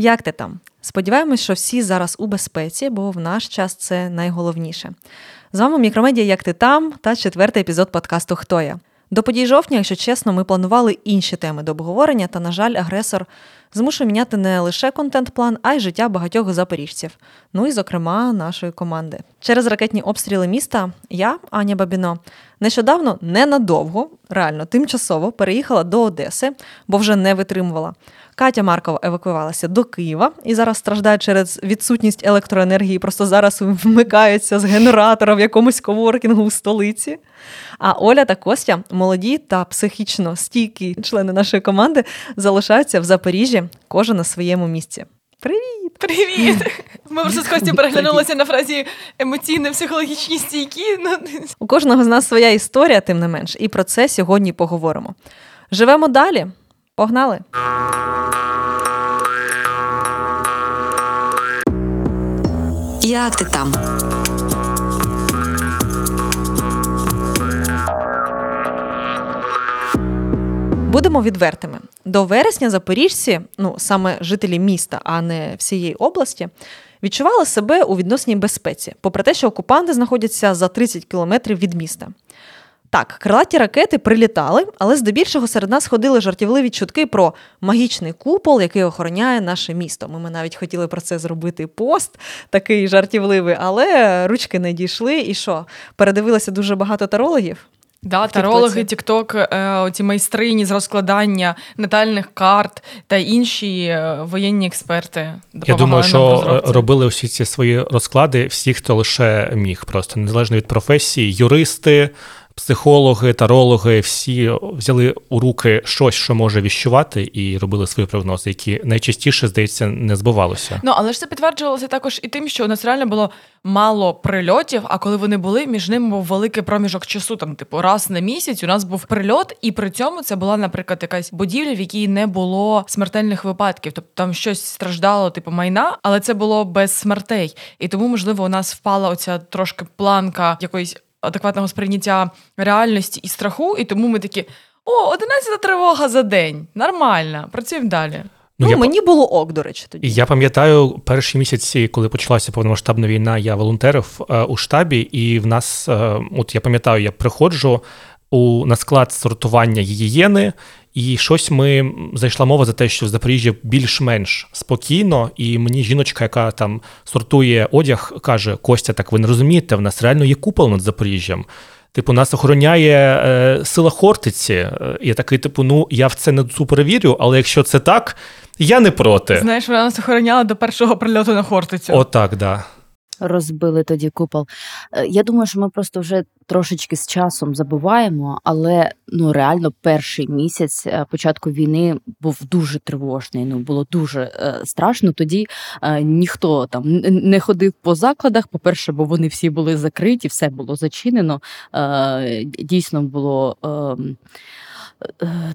Як ти там? Сподіваємось, що всі зараз у безпеці, бо в наш час це найголовніше. З вами Мікромедія Як ти там та четвертий епізод подкасту Хто я. До подій жовтня, якщо чесно, ми планували інші теми до обговорення, та, на жаль, агресор змушує міняти не лише контент-план, а й життя багатьох запоріжців, ну і, зокрема, нашої команди. Через ракетні обстріли міста я, Аня Бабіно, нещодавно ненадовго, реально тимчасово переїхала до Одеси, бо вже не витримувала. Катя Маркова евакуювалася до Києва і зараз страждає через відсутність електроенергії. Просто зараз вмикаються з генератора в якомусь коворкінгу в столиці. А Оля та Костя, молоді та психічно стійкі члени нашої команди, залишаються в Запоріжжі, кожен на своєму місці. Привіт! Привіт! Ми просто з Костю переглянулися на фразі емоційно психологічні стійкі. Ну, У кожного з нас своя історія, тим не менш, і про це сьогодні поговоримо. Живемо далі. Погнали! Як ти там? Будемо відвертими. До вересня запоріжці, ну саме жителі міста, а не всієї області, відчували себе у відносній безпеці, попри те, що окупанти знаходяться за 30 кілометрів від міста. Так, крилаті ракети прилітали, але здебільшого серед нас ходили жартівливі чутки про магічний купол, який охороняє наше місто. Ми, ми навіть хотіли про це зробити пост, такий жартівливий, але ручки не дійшли. І що? Передивилося дуже багато тарологів. Да, тарологи, Тікток, е, оці майстрині з розкладання натальних карт та інші е, воєнні експерти. Я думаю, що робили усі ці свої розклади всі, хто лише міг, просто незалежно від професії, юристи психологи, тарологи всі взяли у руки щось, що може віщувати, і робили свої прогнози, які найчастіше, здається, не збувалося. Ну але ж це підтверджувалося також і тим, що у нас реально було мало прильотів. А коли вони були, між ними був великий проміжок часу. Там, типу, раз на місяць у нас був прильот, і при цьому це була, наприклад, якась будівля, в якій не було смертельних випадків. Тобто там щось страждало, типу майна, але це було без смертей. І тому, можливо, у нас впала оця трошки планка якоїсь адекватного сприйняття реальності і страху, і тому ми такі: о, одинадцята тривога за день. Нормально, працюємо далі. Ну, ну я... мені було ок, до речі, тоді. Я пам'ятаю перші місяці, коли почалася повномасштабна війна, я волонтерив е, у штабі, і в нас, е, от я пам'ятаю, я приходжу у на склад сортування гігієни, і щось ми зайшла мова за те, що в Запоріжжі більш-менш спокійно, і мені жіночка, яка там сортує одяг, каже: Костя, так ви не розумієте, в нас реально є купол над Запоріжжям. Типу, нас охороняє е, сила Хортиці. Е, я такий, типу, ну я в це не супер вірю, але якщо це так, я не проти. Знаєш, вона нас охороняла до першого прильоту на Хортицю. Отак, да розбили тоді купол. Е, я думаю, що ми просто вже трошечки з часом забуваємо, але ну реально перший місяць е, початку війни був дуже тривожний. Ну було дуже е, страшно. Тоді ніхто там не ходив по закладах. По перше, бо вони всі були закриті, все було зачинено. Дійсно було.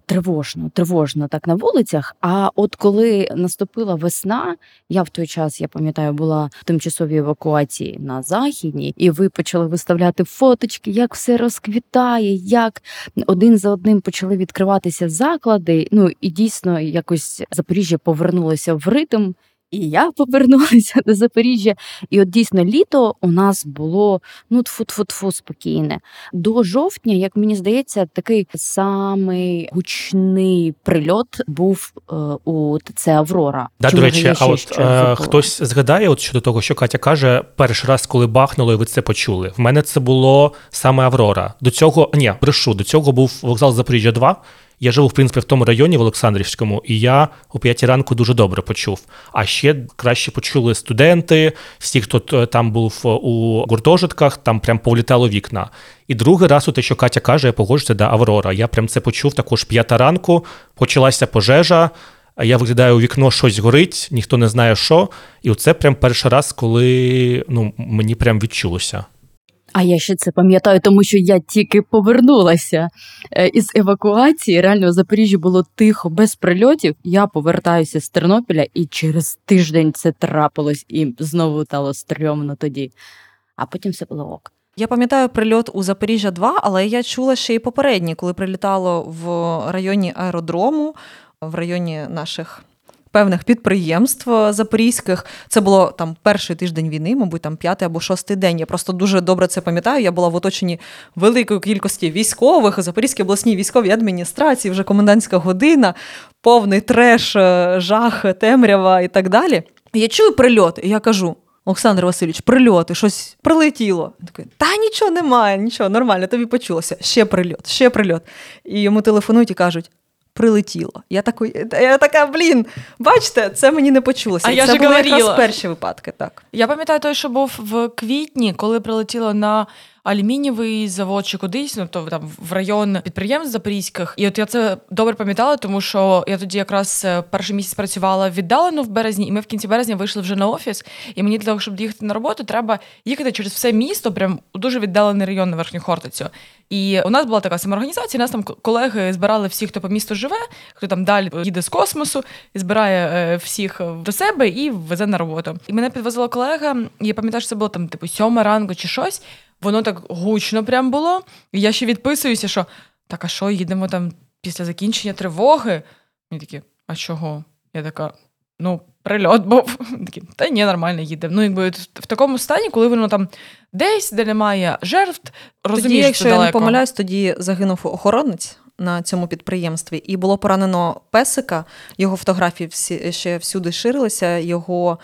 Тривожно, тривожно так на вулицях. А от коли наступила весна, я в той час я пам'ятаю, була в тимчасовій евакуації на західній, і ви почали виставляти фоточки, як все розквітає, як один за одним почали відкриватися заклади. Ну і дійсно якось Запоріжжя повернулося в ритм. І я повернулася до Запоріжжя. І от дійсно літо у нас було ну тфу-тфу-тфу спокійне. До жовтня, як мені здається, такий самий гучний прильот був е, у ТЦ Аврора. Да, До речі, а от е, хтось згадає, от щодо того, що Катя каже, перший раз, коли бахнуло, і ви це почули. В мене це було саме Аврора. До цього ні, брешу, до цього був вокзал Запоріжжя 2 я живу, в принципі, в тому районі в Олександрівському, і я о п'ятій ранку дуже добре почув. А ще краще почули студенти, всі, хто там був у гуртожитках, там прям повлітало вікна. І другий раз, у те, що Катя каже, я погоджуся, да, Аврора. Я прям це почув також п'ята ранку, почалася пожежа. Я виглядаю у вікно, щось горить, ніхто не знає що. І оце прям перший раз, коли ну, мені прям відчулося. А я ще це пам'ятаю, тому що я тільки повернулася е, із евакуації. Реально в Запоріжжі було тихо, без прильотів. Я повертаюся з Тернопіля, і через тиждень це трапилось, і знову стало стрьомно тоді. А потім все було ок. Я пам'ятаю прильот у Запоріжжя 2, але я чула ще й попередній, коли прилітало в районі аеродрому, в районі наших певних підприємств запорізьких. Це було там перший тиждень війни, мабуть, там п'ятий або шостий день. Я просто дуже добре це пам'ятаю. Я була в оточенні великої кількості військових, Запорізькій обласній військовій адміністрації, вже комендантська година, повний треш, е, жах, темрява і так далі. Я чую прильот, і я кажу. Олександр Васильович, прильоти, щось прилетіло. Він такий, Та нічого немає, нічого, нормально, тобі почулося. Ще прильот, ще прильот. І йому телефонують і кажуть: прилетіло. Я такий, я така, блін, бачите, це мені не почулося. А це я були говорила. якраз перші випадки, так. Я пам'ятаю той, що був в квітні, коли прилетіло на алюмінієвий завод чи кудись, ну то там в район підприємств запорізьких. І от я це добре пам'ятала, тому що я тоді якраз е, перший місяць працювала віддалено в березні, і ми в кінці березня вийшли вже на офіс. І мені для того, щоб їхати на роботу, треба їхати через все місто, прям у дуже віддалений район на верхню Хортицю. І у нас була така самоорганізація. Нас там колеги збирали всіх, хто по місту живе, хто там далі їде з космосу, і збирає е, всіх до себе і везе на роботу. І мене підвозила колега. Я пам'ятаю, що це було там типу сьома ранку чи щось. Воно так гучно прям було. І я ще відписуюся, що так, а що, їдемо там після закінчення тривоги? Вони такі, а чого? Я така, ну, прильот був. Такі, та ні, нормально їдемо. Ну, якби в такому стані, коли воно там десь, де немає жертв, розумієш, тоді, що якщо це я не помиляюсь, тоді загинув охоронець на цьому підприємстві, і було поранено песика. Його фотографії всі ще всюди ширилися. Його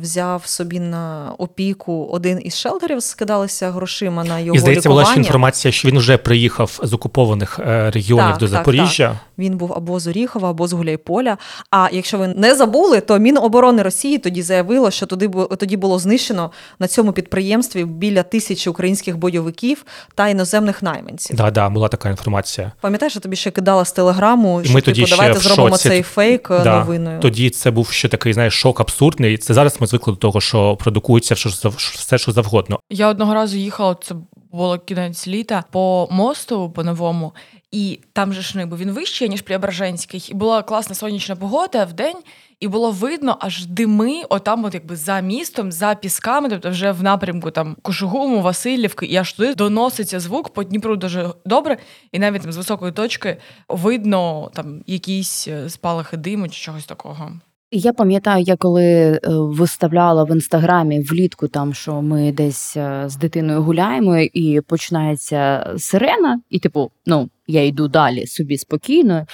взяв собі на опіку один із шелтерів, скидалися грошима на його І здається, була ще інформація, що він вже приїхав з окупованих е, регіонів Так, до так, Запоріжжя. Він був або з Оріхова, або з Гуляйполя. А якщо ви не забули, то Міноборони Росії тоді заявило, що туди тоді було знищено на цьому підприємстві біля тисячі українських бойовиків та іноземних найманців. Да, да, була така інформація. Пам'ятаєш, я тобі ще кидала з телеграму, що ми типу, тоді давайте зробимо шоці. цей фейк е, Да. новиною. Тоді це був ще такий, знаєш, шок абсурдний. Це зараз ми звикли до того, що продукується все, що зав- що завгодно. Я одного разу їхала, це було кінець літа, по мосту по новому, і там же ж ну, якби він вищий, ніж Преображенський. І була класна сонячна погода в день, і було видно аж дими, отам, от якби за містом, за пісками, тобто вже в напрямку там Кошугуму, Васильівки, і аж туди доноситься звук по Дніпру дуже добре, і навіть там з високої точки видно там якісь е, спалахи диму чи чогось такого. Я пам'ятаю, я коли е, виставляла в інстаграмі влітку, там що ми десь е, з дитиною гуляємо, і починається сирена, і типу, ну я йду далі собі спокійно,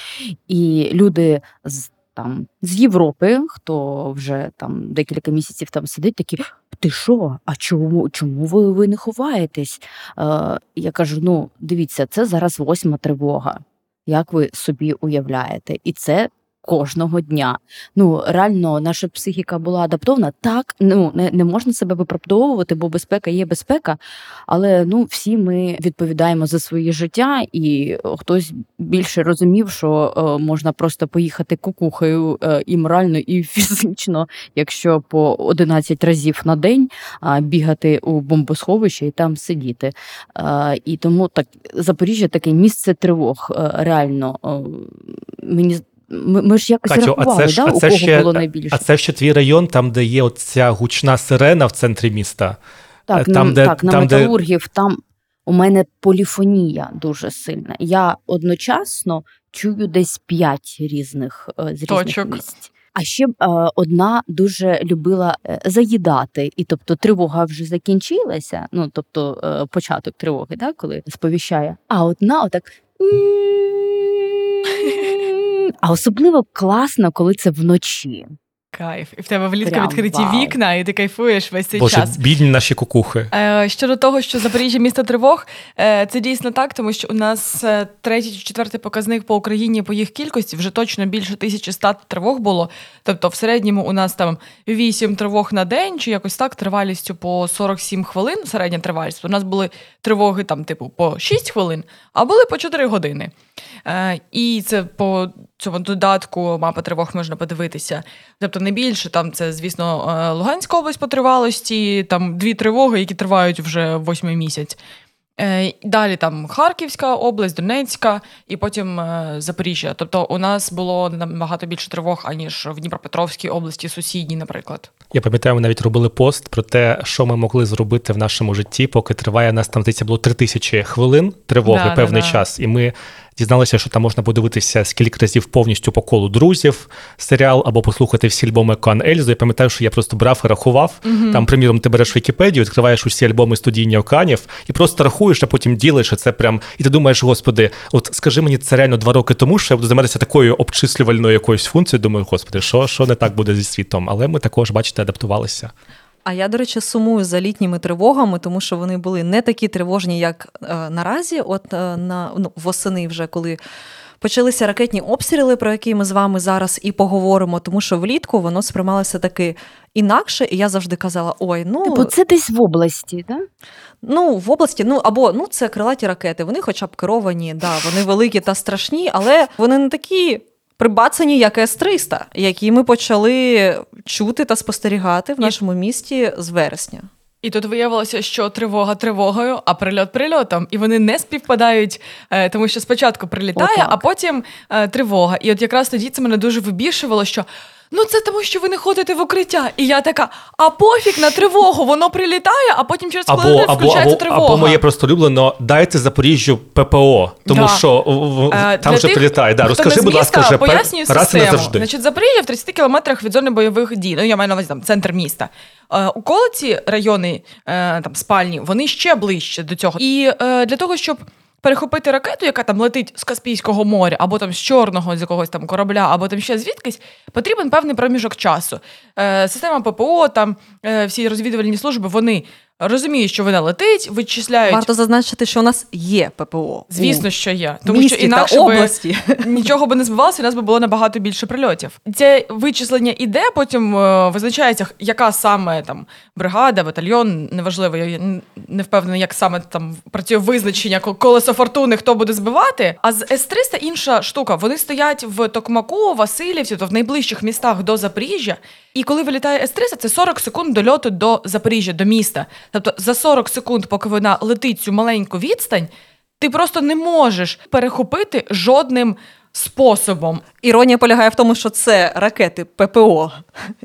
і люди з там з Європи, хто вже там декілька місяців там сидить, такі. Ти що? А чому чому ви, ви не ховаєтесь? Е, я кажу: ну дивіться, це зараз восьма тривога. Як ви собі уявляєте? І це кожного дня. Ну реально, наша психіка була адаптована. Так, ну не, не можна себе виправдовувати, бо безпека є безпека. Але ну всі ми відповідаємо за своє життя, і хтось більше розумів, що е, можна просто поїхати кукухою е, і морально, і фізично, якщо по 11 разів на день а, бігати у бомбосховище і там сидіти. Е, і тому так Запоріжжя таке місце тривог. е, реально Е, мені ми, ми ж якось Катю, а це ж, да, а у це кого ще, було найбільше. а це ще твій район, там, де є оця гучна сирена в центрі міста. Так, Там, на, де- так, на там, де- металургів там у мене поліфонія дуже сильна. Я одночасно чую десь п'ять різних е, з різних Точок. місць. А ще е, одна дуже любила е, заїдати, і тобто тривога вже закінчилася. Ну тобто е, початок тривоги, да, коли сповіщає. А одна отак. А особливо класно, коли це вночі. Кайф. І в тебе влітку Прям відкриті вау. вікна, і ти кайфуєш весь цей Боже, час. бідні наші кукухи. Е, Щодо того, що Запоріжжя місто тривог, е, це дійсно так, тому що у нас е, третій чи четвертий показник по Україні по їх кількості вже точно більше 1100 тривог було. Тобто, в середньому у нас там 8 тривог на день, чи якось так, тривалістю по 47 хвилин, середня тривалість. У нас були тривоги там, типу, по 6 хвилин, а були по 4 години. Е, І це по цьому додатку мапа тривог можна подивитися. Тобто не більше там це, звісно, е, Луганська область по тривалості, там дві тривоги, які тривають вже восьмий місяць. Е, Далі там Харківська область, Донецька і потім е, Запоріжжя. Тобто у нас було набагато більше тривог, аніж в Дніпропетровській області, сусідній, наприклад. Я пам'ятаю, ми навіть робили пост про те, що ми могли зробити в нашому житті, поки триває у нас там здається, було три тисячі хвилин тривоги Да, певний да, да. час. І ми дізналися, що там можна подивитися скільки разів повністю по колу друзів серіал або послухати всі альбоми Кан Ельзу. Я пам'ятаю, що я просто брав і рахував. Mm-hmm. Там, приміром, ти береш Вікіпедію, відкриваєш усі альбоми студійні Оканів і просто рахуєш, а потім ділиш. Це прям і ти думаєш, господи, от скажи мені, це реально два роки тому, що я буду займатися такою обчислювальною якоюсь функцією. Думаю, господи, що, що не так буде зі світом? Але ми також, бачите, адаптувалися. А я, до речі, сумую за літніми тривогами, тому що вони були не такі тривожні, як е, наразі. От е, на ну, восени, вже коли почалися ракетні обстріли, про які ми з вами зараз і поговоримо, тому що влітку воно сприймалося таки інакше, і я завжди казала: ой, ну Типу, це десь в області, так? Ну, в області, ну або ну це крилаті ракети. Вони, хоча б керовані, да, вони великі та страшні, але вони не такі прибацані, як С-300, які ми почали чути та спостерігати в нашому місті з вересня. І тут виявилося, що тривога тривогою, а прильот прильотом. І вони не співпадають, е, тому що спочатку прилітає, О, а потім е, тривога. І от якраз тоді це мене дуже вибішувало, що Ну, це тому, що ви не ходите в укриття. І я така, а пофіг на тривогу, воно прилітає, а потім через хвилину включається тривога. Або моє просто улюблено, дайте Запоріжжю ППО, тому да. що в, е, там вже прилітає. Да, Розкажи, будь ласка, вже пояснюю пер... раз і назавжди. Значить, Запоріжжя в 30 кілометрах від зони бойових дій. Ну, я маю на увазі там центр міста. Е, Околиці райони е, там спальні, вони ще ближче до цього. І е, для того, щоб перехопити ракету, яка там летить з Каспійського моря, або там з чорного з якогось там корабля, або там ще звідкись, потрібен певний проміжок часу. Е, Система ППО, там е, всі розвідувальні служби, вони розуміють, що вона летить, вичисляють. Варто зазначити, що у нас є ППО. Звісно, що є. Тому що інакше та області. Би, нічого би не збивалося, і нас би було набагато більше прильотів. Це вичислення іде, потім е, визначається, яка саме там бригада, батальйон, неважливо, я не впевнена, як саме там працює визначення колесо фортуни, хто буде збивати. А з С-300 інша штука. Вони стоять в Токмаку, Васильівці, то в найближчих містах до Запоріжжя. І коли вилітає С-300, це 40 секунд до льоту до Запоріжжя, до міста. Тобто за 40 секунд, поки вона летить цю маленьку відстань, ти просто не можеш перехопити жодним способом. Іронія полягає в тому, що це ракети ППО,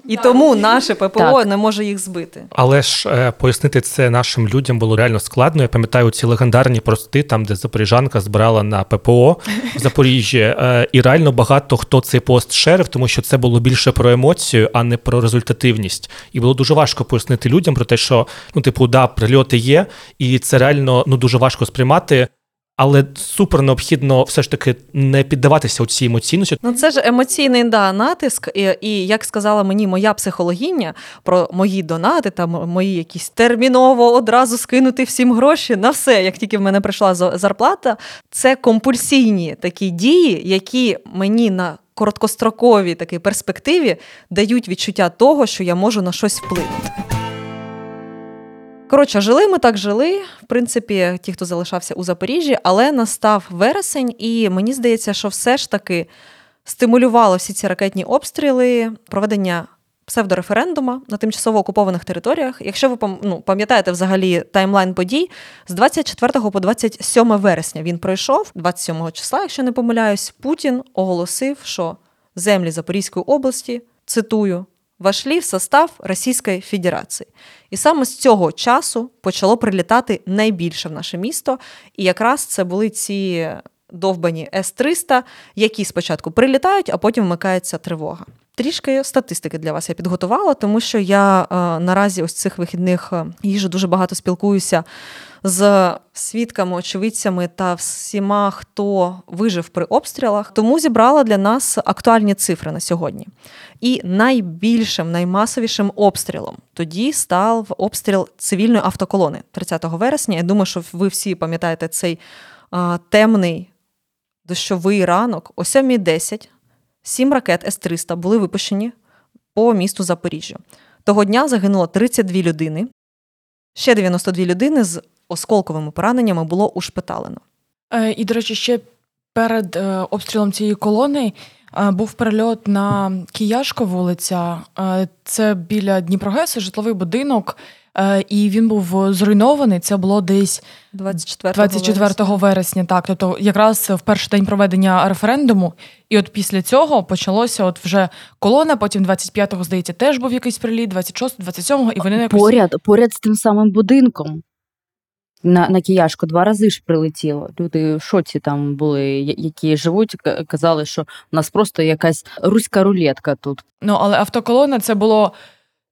і тому наше ППО так. не може їх збити. Але ж е, пояснити це нашим людям було реально складно. Я пам'ятаю ці легендарні прости, там де Запоріжанка збирала на ППО в Запоріжжі, е, і реально багато хто цей пост шерив, тому що це було більше про емоцію, а не про результативність. І було дуже важко пояснити людям про те, що ну, типу, да, прильоти є, і це реально ну дуже важко сприймати. Але супер необхідно все ж таки не піддаватися у цій емоційності. Ну це ж емоційний да, натиск, і, і як сказала мені моя психологіня про мої донати, та мої якісь терміново одразу скинути всім гроші на все, як тільки в мене прийшла зарплата. Це компульсійні такі дії, які мені на короткостроковій такій перспективі дають відчуття того, що я можу на щось вплинути. Коротше, жили ми так жили, в принципі, ті, хто залишався у Запоріжжі, але настав вересень, і мені здається, що все ж таки стимулювало всі ці ракетні обстріли, проведення псевдореферендума на тимчасово окупованих територіях. Якщо ви ну, пам'ятаєте взагалі таймлайн подій, з 24 по 27 вересня він пройшов, 27 числа, якщо не помиляюсь, Путін оголосив, що землі Запорізької області, цитую, вошли в состав Російської Федерації. І саме з цього часу почало прилітати найбільше в наше місто. І якраз це були ці довбані С-300, які спочатку прилітають, а потім вмикається тривога. Трішки статистики для вас я підготувала, тому що я е, наразі ось цих вихідних е, їжу дуже багато спілкуюся з свідками, очевидцями та всіма, хто вижив при обстрілах. Тому зібрала для нас актуальні цифри на сьогодні. І найбільшим, наймасовішим обстрілом тоді став обстріл цивільної автоколони 30 вересня. Я думаю, що ви всі пам'ятаєте цей а, темний дощовий ранок о 7.10 Сім ракет С-300 були випущені по місту Запоріжжя. Того дня загинуло 32 людини. Ще 92 людини з осколковими пораненнями було ушпиталено. Е, і, до речі, ще перед е, обстрілом цієї колони був перельот на Кияшко вулиця. Це біля Дніпрогеси, житловий будинок. І він був зруйнований. Це було десь 24 24 вересня. вересня. Так, тобто, якраз в перший день проведення референдуму, і от після цього почалося от вже колона. Потім 25-го, здається, теж був якийсь приліт, 26-го, 27-го, і вони якось... поряд поряд з тим самим будинком. На на кияшку два рази ж прилетіло. Люди в шоці там були, які живуть, казали, що у нас просто якась руська рулетка тут. Ну але автоколона це було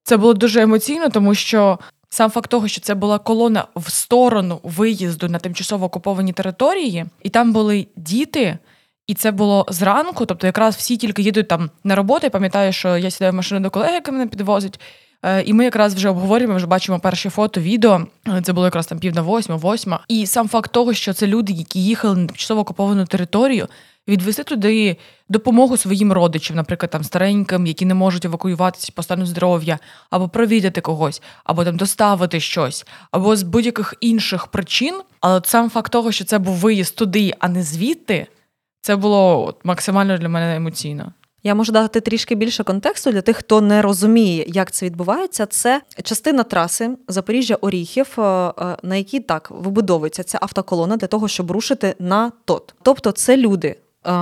це було дуже емоційно, тому що сам факт того, що це була колона в сторону виїзду на тимчасово окуповані території, і там були діти. І це було зранку, тобто якраз всі тільки їдуть там на роботу. Я пам'ятаю, що я сідаю в машину до колеги, яка мене підвозить. Е, і ми якраз вже обговорюємо, вже бачимо перші фото, відео. Це було якраз там пів на восьма, восьма. І сам факт того, що це люди, які їхали на тимчасово окуповану територію, відвести туди допомогу своїм родичам, наприклад, там стареньким, які не можуть евакуюватися по стану здоров'я, або провідати когось, або там доставити щось, або з будь-яких інших причин. Але сам факт того, що це був виїзд туди, а не звідти, це було максимально для мене емоційно. Я можу дати трішки більше контексту для тих, хто не розуміє, як це відбувається. Це частина траси Запоріжжя-Оріхів, е, е, на якій так вибудовується ця автоколона для того, щоб рушити на тот. Тобто, це люди,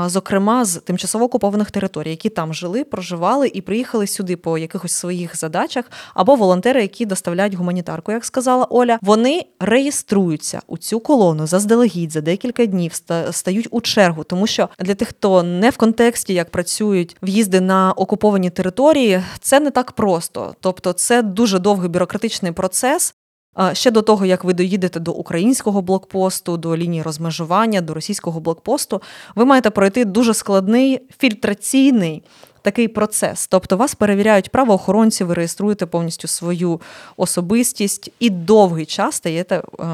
зокрема з тимчасово окупованих територій, які там жили, проживали і приїхали сюди по якихось своїх задачах, або волонтери, які доставляють гуманітарку, як сказала Оля, вони реєструються у цю колону заздалегідь за декілька днів, стають у чергу, тому що для тих, хто не в контексті, як працюють в'їзди на окуповані території, це не так просто. Тобто, це дуже довгий бюрократичний процес. Ще до того, як ви доїдете до українського блокпосту, до лінії розмежування, до російського блокпосту, ви маєте пройти дуже складний фільтраційний такий процес. Тобто вас перевіряють правоохоронці, ви реєструєте повністю свою особистість і довгий час стаєте е,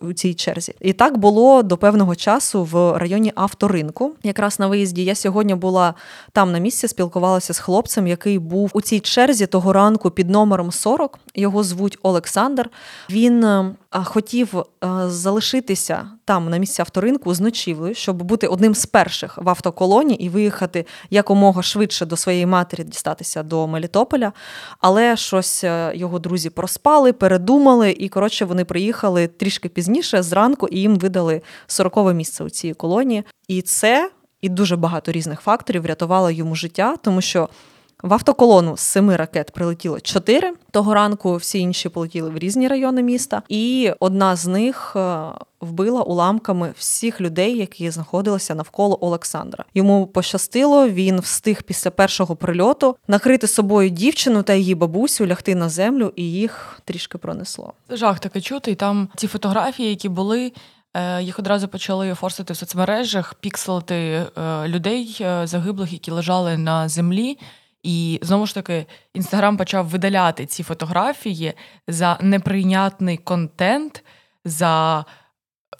у цій черзі. І так було до певного часу в районі авторинку. Якраз на виїзді я сьогодні була там на місці, спілкувалася з хлопцем, який був у цій черзі того ранку під номером 40. Його звуть Олександр. Він е, хотів е, залишитися там на місці авторинку з ночівлею, щоб бути одним з перших в автоколоні і виїхати якомога швидше до своєї матері, дістатися до Мелітополя. Але щось е, його друзі проспали, передумали, і коротше вони приїхали трішки пізніше зранку, і їм видали сорокове місце у цій колонії. І це і дуже багато різних факторів врятувало йому життя, тому що. В автоколону з семи ракет прилетіло чотири того ранку. Всі інші полетіли в різні райони міста, і одна з них е, вбила уламками всіх людей, які знаходилися навколо Олександра. Йому пощастило. Він встиг після першого прильоту накрити собою дівчину та її бабусю, лягти на землю, і їх трішки пронесло. Жах таке чути, і там ці фотографії, які були. Е, їх одразу почали форсити в соцмережах, пікселити е, людей загиблих, які лежали на землі. І знову ж таки, інстаграм почав видаляти ці фотографії за неприйнятний контент, за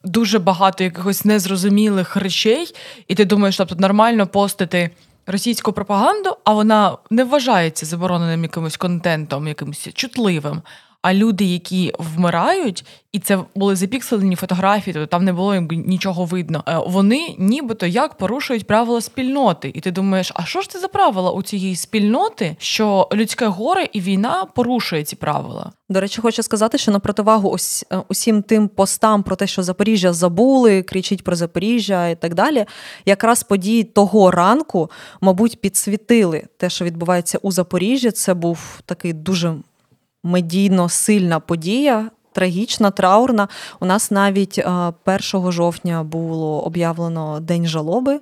дуже багато якихось незрозумілих речей, і ти думаєш, тобто нормально постити російську пропаганду, а вона не вважається забороненим якимось контентом, якимось чутливим. А люди, які вмирають, і це були запікселені фотографії, тобто там не було нічого видно. Е, вони нібито як порушують правила спільноти, і ти думаєш, а що ж це за правила у цієї спільноти, що людське горе і війна порушує ці правила? До речі, хочу сказати, що на противагу ось е, усім тим постам про те, що Запоріжжя забули, кричить про Запоріжжя і так далі. Якраз події того ранку, мабуть, підсвітили те, що відбувається у Запоріжжі. Це був такий дуже медійно сильна подія. Трагічна, траурна. У нас навіть 1 жовтня було об'явлено День жалоби,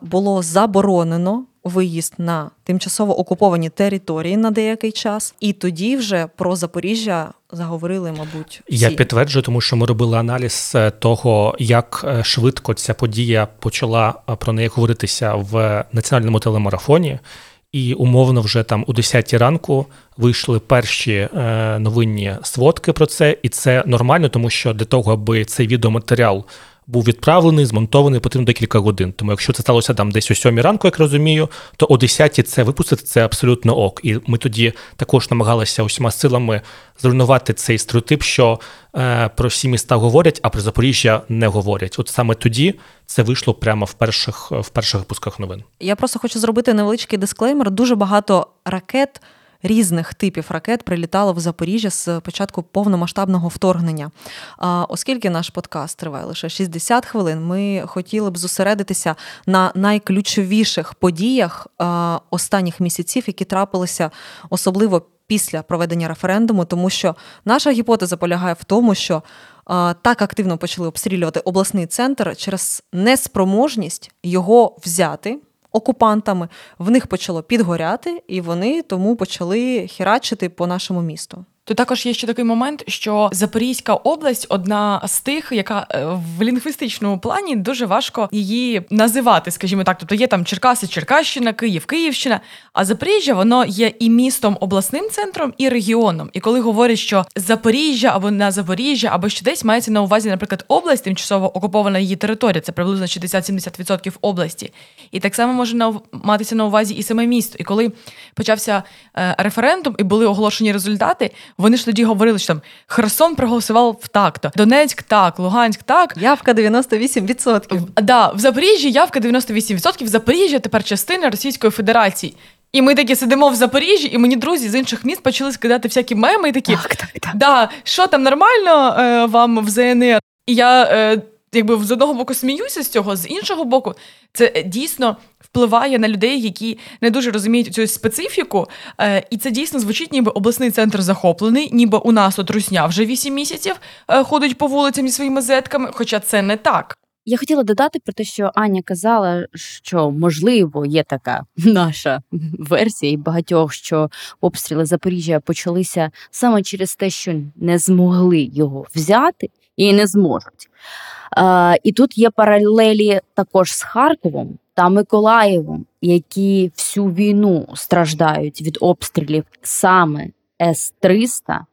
було заборонено виїзд на тимчасово окуповані території на деякий час, і тоді вже про Запоріжжя заговорили, мабуть, всі. я підтверджую, тому що ми робили аналіз е, того, як е, швидко ця подія почала е, про неї говоритися в національному телемарафоні. І умовно, вже там у 10 ранку вийшли перші е, новинні сводки про це, і це нормально, тому що для того, аби цей відеоматеріал був відправлений, змонтований, потрібно декілька годин. Тому якщо це сталося там десь о сьомій ранку, як розумію, то о 10 це випустити це абсолютно ок. І ми тоді також намагалися усіма силами зруйнувати цей стереотип, що е, про всі міста говорять, а про Запоріжжя не говорять. От саме тоді це вийшло прямо в перших в перших випусках новин. Я просто хочу зробити невеличкий дисклеймер. Дуже багато ракет різних типів ракет прилітало в Запоріжжя з початку повномасштабного вторгнення. Оскільки наш подкаст триває лише 60 хвилин, ми хотіли б зосередитися на найключовіших подіях останніх місяців, які трапилися особливо після проведення референдуму, тому що наша гіпотеза полягає в тому, що так активно почали обстрілювати обласний центр через неспроможність його взяти. Окупантами в них почало підгоряти, і вони тому почали херачити по нашому місту. То також є ще такий момент, що Запорізька область одна з тих, яка е, в лінгвістичному плані дуже важко її називати, скажімо так. Тобто є там Черкаси, Черкащина, Київ, Київщина. А Запоріжжя воно є і містом, обласним центром, і регіоном. І коли говорять, що Запоріжжя або на Запоріжжя, або ще десь мається на увазі, наприклад, область, тимчасово окупована її територія, це приблизно 60-70% області. І так само може на матися на увазі і саме місто. І коли почався е, референдум і були оголошені результати. Вони ж тоді говорили, що там Херсон проголосував в так-то, Донецьк так, Луганськ так. Явка 98%. В, да, в Запоріжжі явка 98%, Запоріжжя тепер частина Російської Федерації. І ми такі сидимо в Запоріжжі, і мені друзі з інших міст почали скидати всякі меми і такі. Так, так, так. Да, що там нормально е, вам в ЗНР? І я е, якби з одного боку сміюся з цього, з іншого боку, це е, дійсно впливає на людей, які не дуже розуміють цю специфіку. Е, і це дійсно звучить, ніби обласний центр захоплений, ніби у нас от русня вже 8 місяців е, ходить по вулицям зі своїми зетками, хоча це не так. Я хотіла додати про те, що Аня казала, що можливо є така наша версія і багатьох, що обстріли Запоріжжя почалися саме через те, що не змогли його взяти і не зможуть. Е, і тут є паралелі також з Харковом та Миколаєвом, які всю війну страждають від обстрілів. Саме С-300, е,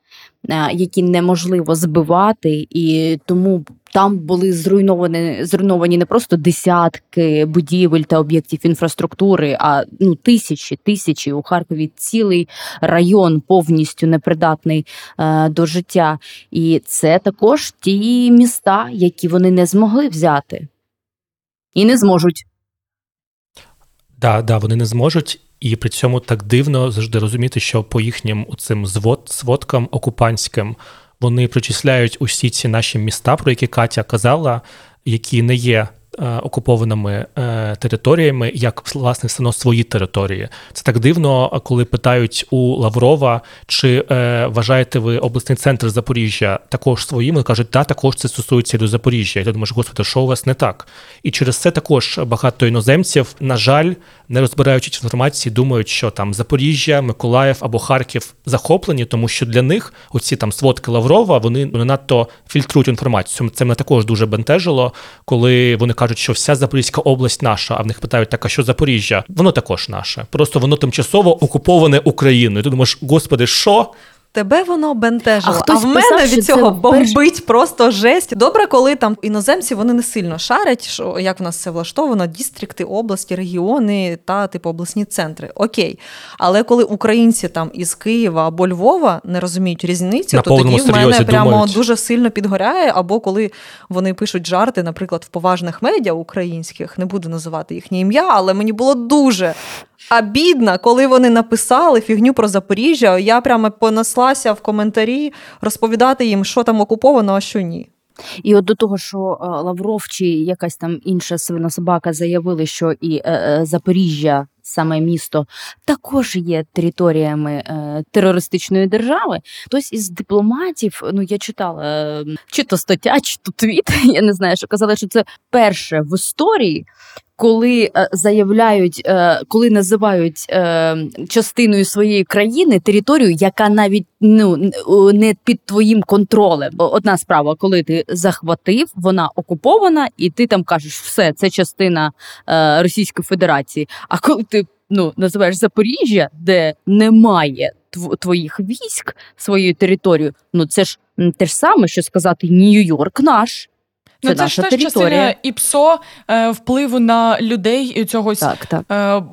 які неможливо збивати, і тому там були зруйновані зруйновані не просто десятки будівель та об'єктів інфраструктури, а ну тисячі, тисячі у Харкові цілий район повністю непридатний е, до життя. І це також ті міста, які вони не змогли взяти і не зможуть. Да, да, вони не зможуть, і при цьому так дивно завжди розуміти, що по їхнім цим звод, сводкам окупантським вони причисляють усі ці наші міста, про які Катя казала, які не є окупованими е, територіями, як власне все свої території. Це так дивно, коли питають у Лаврова, чи е, вважаєте ви обласний центр Запоріжжя також своїм, і кажуть, да, також це стосується до Запоріжжя. І ти думаєш, господи, що у вас не так? І через це також багато іноземців, на жаль, не розбираючись інформації, думають, що там Запоріжжя, Миколаїв або Харків захоплені, тому що для них оці там сводки Лаврова вони не надто фільтрують інформацію. Це мене також дуже бентежило, коли вони кажуть, що вся Запорізька область наша, а в них питають, так, а що Запоріжжя? Воно також наше. Просто воно тимчасово окуповане Україною. Ти думаєш, господи, що? Тебе воно бентежило, А а, в мене писав, від цього перш- бомбить просто жесть. Добре, коли там іноземці вони не сильно шарять, що як в нас це влаштовано, дістрикти, області, регіони та типу обласні центри. Окей. Але коли українці там із Києва або Львова не розуміють різницю, На то тоді в мене прямо думають. дуже сильно підгоряє. Або коли вони пишуть жарти, наприклад, в поважних медіа українських, не буду називати їхнє ім'я, але мені було дуже. А бідна, коли вони написали фігню про Запоріжжя, я прямо понеслася в коментарі розповідати їм, що там окуповано, а що ні. І от до того, що е, Лавров чи якась там інша свинособака заявили, що і е, е, Запоріжжя, саме місто, також є територіями терористичної держави. Хтось із дипломатів, ну я читала чи то стаття, чи то твіт, я не знаю, що казали, що це перше в історії. Коли е, заявляють, е, коли називають е, частиною своєї країни територію, яка навіть ну не під твоїм контролем. Одна справа, коли ти захватив, вона окупована, і ти там кажеш, все, це частина Російської Федерації. А коли ти ну називаєш Запоріжжя, де немає тв- твоїх військ своєю територією, ну це ж те ж саме, що сказати Нью-Йорк наш. Це, ну, це наша ж теж територія. частина ІПСО е, впливу на людей і цього Так, так. е,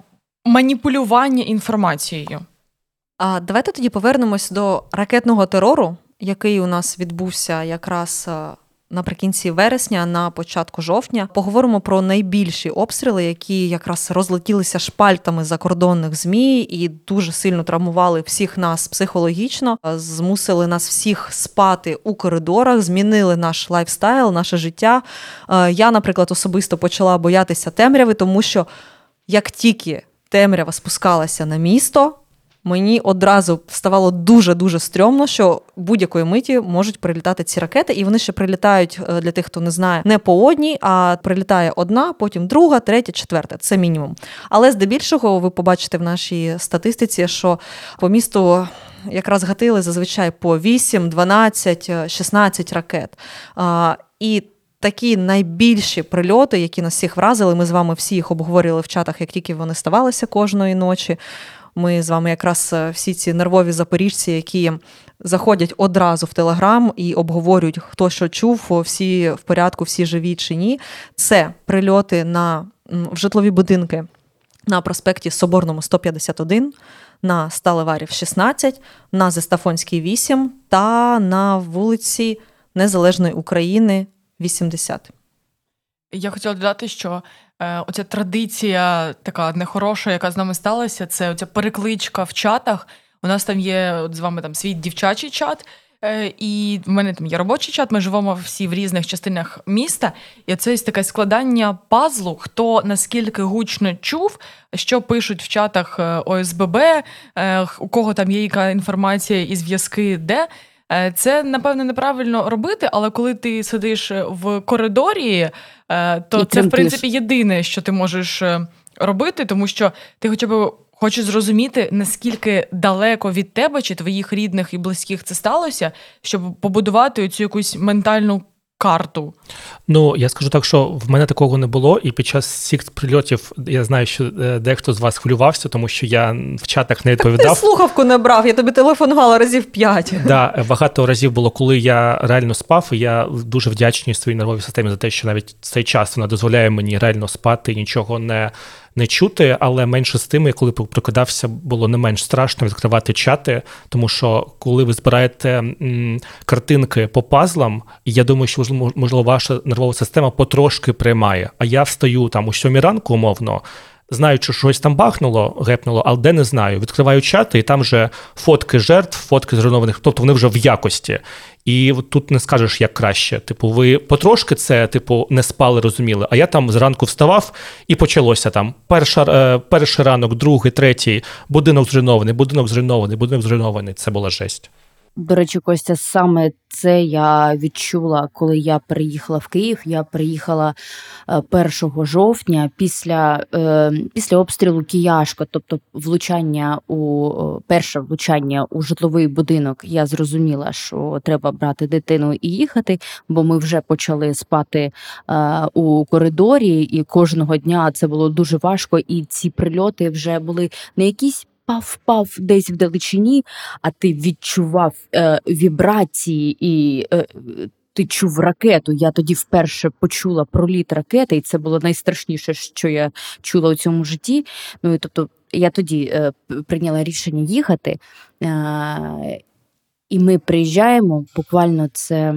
маніпулювання інформацією. А давайте тоді повернемось до ракетного терору, який у нас відбувся якраз е, наприкінці вересня, на початку жовтня. Поговоримо про найбільші обстріли, які якраз розлетілися шпальтами закордонних ЗМІ і дуже сильно травмували всіх нас психологічно, змусили нас всіх спати у коридорах, змінили наш лайфстайл, наше життя. Е, Я, наприклад, особисто почала боятися темряви, тому що як тільки темрява спускалася на місто. Мені одразу ставало дуже-дуже стрьомно, що будь-якої миті можуть прилітати ці ракети, і вони ще прилітають е, для тих, хто не знає, не по одній, а прилітає одна, потім друга, третя, четверта. Це мінімум. Але здебільшого ви побачите в нашій статистиці, що по місту. Якраз гатили зазвичай по 8, 12, 16 ракет. А, І такі найбільші прильоти, які нас всіх вразили, ми з вами всі їх обговорювали в чатах, як тільки вони ставалися кожної ночі. Ми з вами якраз е, всі ці нервові запоріжці, які заходять одразу в Телеграм і обговорюють, хто що чув, всі в порядку, всі живі чи ні. Це прильоти на в житлові будинки на проспекті Соборному 151, на Сталеварів 16, на Зестафонській 8 та на вулиці Незалежної України 80. Я хотіла додати, що оця традиція така нехороша, яка з нами сталася, це оця перекличка в чатах. У нас там є от з вами там свій дівчачий чат, е, і в мене там є робочий чат. Ми живемо всі в різних частинах міста. І це таке складання пазлу, хто наскільки гучно чув, що пишуть в чатах е, ОСББ, е, у кого там є яка інформація і зв'язки, де. Е, це напевне неправильно робити, але коли ти сидиш в коридорі, е, то І це в принципі єдине, що ти можеш е, робити, тому що ти хоча б хочеш зрозуміти, наскільки далеко від тебе чи твоїх рідних і близьких це сталося, щоб побудувати цю якусь ментальну карту. Ну, я скажу так, що в мене такого не було, і під час всіх прильотів я знаю, що е, дехто з вас хвилювався, тому що я в чатах не відповідав. Ти слухавку не брав, я тобі телефонувала разів п'ять. Да, багато разів було, коли я реально спав, і я дуже вдячний своїй нервовій системі за те, що навіть цей час вона дозволяє мені реально спати нічого не не чути, але менше з тим, коли прокидався, було не менш страшно відкривати чати, тому що коли ви збираєте м, картинки по пазлам, я думаю, що можливо ваша нервова система потрошки приймає. А я встаю там у сьомій ранку, умовно. Знаю, що щось там бахнуло, гепнуло, але де не знаю. Відкриваю чати, і там вже фотки жертв, фотки зруйнованих, тобто вони вже в якості. І тут не скажеш, як краще. Типу, ви потрошки це, типу, не спали, розуміли. А я там зранку вставав і почалося там перша, е, перший ранок, другий, третій, будинок зруйнований, будинок зруйнований, будинок зруйнований. Це була жесть. До речі, Костя, саме це я відчула, коли я приїхала в Київ. Я приїхала 1 е, жовтня після е, після обстрілу Кияшка, тобто влучання у перше влучання у житловий будинок. Я зрозуміла, що треба брати дитину і їхати, бо ми вже почали спати е, у коридорі, і кожного дня це було дуже важко. І ці прильоти вже були не якісь впав-впав десь в далечині, а ти відчував е, вібрації і. Е, ти чув ракету. Я тоді вперше почула проліт ракети, і це було найстрашніше, що я чула у цьому житті. Ну і тобто я тоді е, прийняла рішення їхати, е, і ми приїжджаємо. Буквально це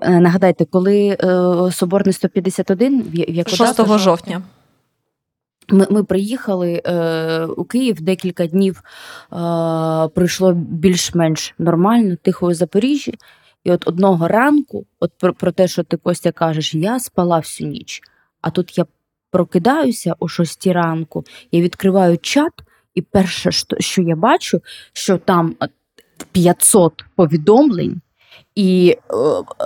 е, нагадайте, коли е, Соборний 151, в яку 6 дату? жовтня. Ми ми приїхали е, у Київ декілька днів е, пройшло більш-менш нормально, тихо у Запоріжжі. І от одного ранку, от про, про те, що ти Костя кажеш, я спала всю ніч. А тут я прокидаюся о шостій ранку, я відкриваю чат, і перше, що я бачу, що там 500 повідомлень і е,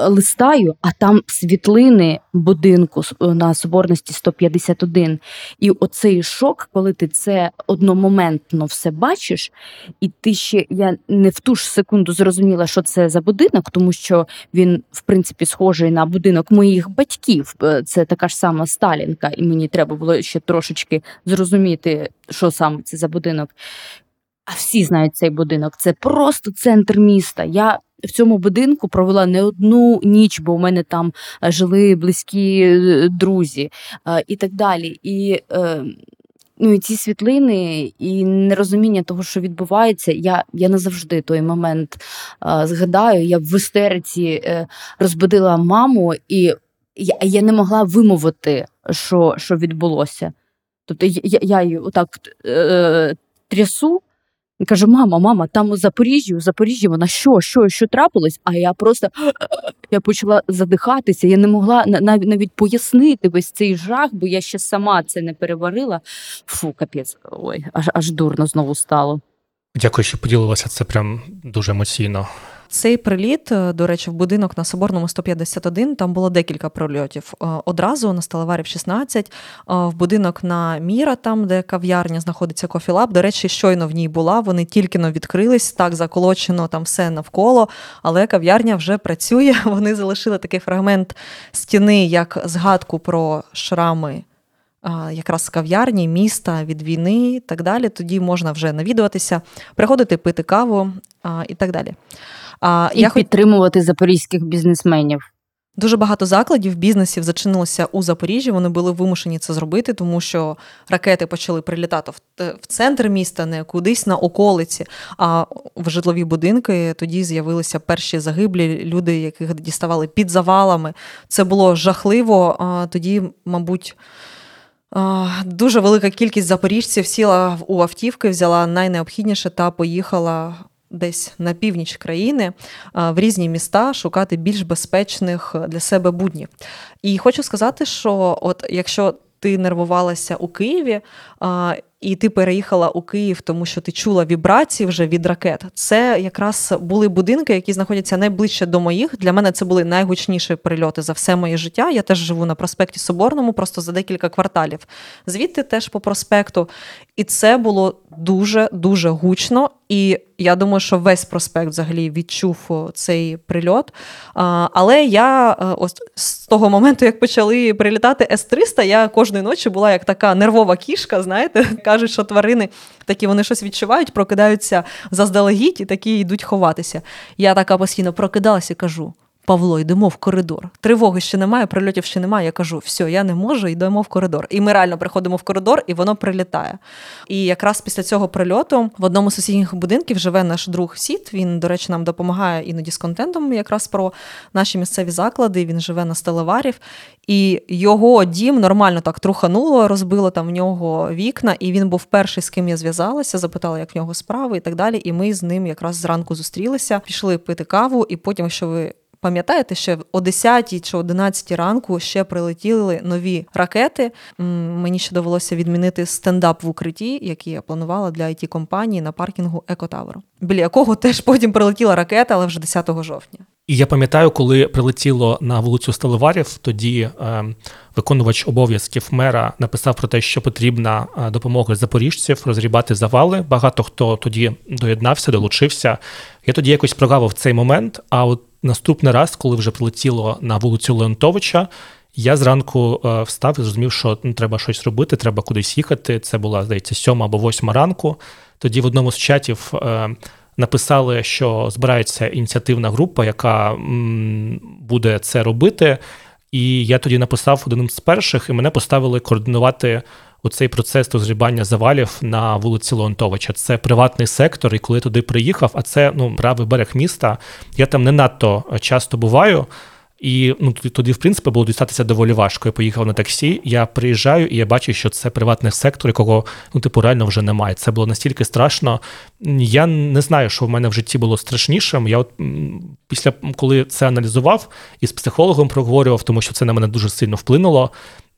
листаю, а там світлини будинку на соборності 151. І оцей шок, коли ти це одномоментно все бачиш, і ти ще я не в ту ж секунду зрозуміла, що це за будинок, тому що він, в принципі, схожий на будинок моїх батьків. Е, це така ж сама Сталінка, і мені треба було ще трошечки зрозуміти, що саме це за будинок. А всі знають цей будинок. Це просто центр міста. Я в цьому будинку провела не одну ніч, бо у мене там е, жили близькі е, друзі е, і так далі. І Ну і ці світлини і нерозуміння того, що відбувається, я я не завжди той момент згадаю. Я в істериці розбудила маму, і я я не могла вимовити, що що відбулося. Тобто я я її отак е, трясу, Кажу, мама, мама, там у Запоріжжі, у Запоріжжі вона що, що, що трапилось? А я просто я почала задихатися. Я не могла навіть навіть пояснити весь цей жах, бо я ще сама це не переварила. Фу, капець, ой, аж аж дурно знову стало. Дякую, що поділилася. Це прям дуже емоційно. Цей приліт, е, до речі, в будинок на Соборному 151, там було декілька прольотів. Е, одразу на Сталеварів 16, е, в будинок на Міра, там, де кав'ярня знаходиться кофілаб. До речі, щойно в ній була. Вони тільки но відкрились, так заколочено там все навколо, але кав'ярня вже працює. Вони залишили такий фрагмент стіни, як згадку про шрами. Якраз кав'ярні, міста від війни і так далі. Тоді можна вже навідуватися, приходити пити каву і так далі. А, І я підтримувати запорізьких бізнесменів. Дуже багато закладів бізнесів зачинилося у Запоріжжі. Вони були вимушені це зробити, тому що ракети почали прилітати в центр міста, не кудись на околиці. А в житлові будинки тоді з'явилися перші загиблі люди, яких діставали під завалами. Це було жахливо. Тоді, мабуть. Дуже велика кількість запоріжців сіла у автівки, взяла найнеобхідніше та поїхала десь на північ країни в різні міста шукати більш безпечних для себе буднів. І хочу сказати, що от якщо ти нервувалася у Києві, і ти переїхала у Київ, тому що ти чула вібрації вже від ракет. Це якраз були будинки, які знаходяться найближче до моїх. Для мене це були найгучніші прильоти за все моє життя. Я теж живу на проспекті Соборному, просто за декілька кварталів. Звідти теж по проспекту. І це було дуже дуже гучно. І я думаю, що весь проспект взагалі відчув цей прильот. Але я е, ось з того моменту, як почали прилітати С-300, я кожної ночі була як така нервова кішка. Знаєте, кажуть, що тварини такі вони щось відчувають, прокидаються заздалегідь і такі йдуть ховатися. Я така постійно прокидалася кажу: Павло, йдемо в коридор. Тривоги ще немає, прильотів ще немає. Я кажу, все, я не можу, йдемо в коридор. І ми реально приходимо в коридор, і воно прилітає. І якраз після цього прильоту в одному з сусідніх будинків живе наш друг Сіт. Він, до речі, нам допомагає іноді з контентом, якраз про наші місцеві заклади. Він живе на Стелеварів. І його дім нормально так трухануло, розбило там в нього вікна, і він був перший, з ким я зв'язалася, запитала, як в нього справи і так далі. І ми з ним якраз зранку зустрілися, пішли пити каву, і потім, що ви Пам'ятаєте, що о 10 чи 11 ранку ще прилетіли нові ракети. Мені ще довелося відмінити стендап в укритті, який я планувала для it компанії на паркінгу Екотаверу, біля якого теж потім прилетіла ракета, але вже 10 жовтня. І я пам'ятаю, коли прилетіло на вулицю Сталеварів, тоді е, виконувач обов'язків мера написав про те, що потрібна е, допомога запоріжців розрібати завали. Багато хто тоді доєднався, долучився. Я тоді якось прогавив цей момент. А от наступний раз, коли вже прилетіло на вулицю Леонтовича, я зранку е, встав і зрозумів, що ну, треба щось робити, треба кудись їхати. Це була, здається, сьома або восьма ранку. Тоді в одному з чатів е, написали, що збирається ініціативна група, яка буде це робити. І я тоді написав одним з перших, і мене поставили координувати оцей процес розгрібання завалів на вулиці Леонтовича. Це приватний сектор, і коли туди приїхав, а це ну правий берег міста. Я там не надто часто буваю. І ну тоді, в принципі, було дістатися доволі важко. Я поїхав на таксі. Я приїжджаю і я бачу, що це приватний сектор, якого ну типу реально вже немає. Це було настільки страшно. Я не знаю, що в мене в житті було страшнішим. Я от після коли це аналізував і з психологом проговорював, тому що це на мене дуже сильно вплинуло.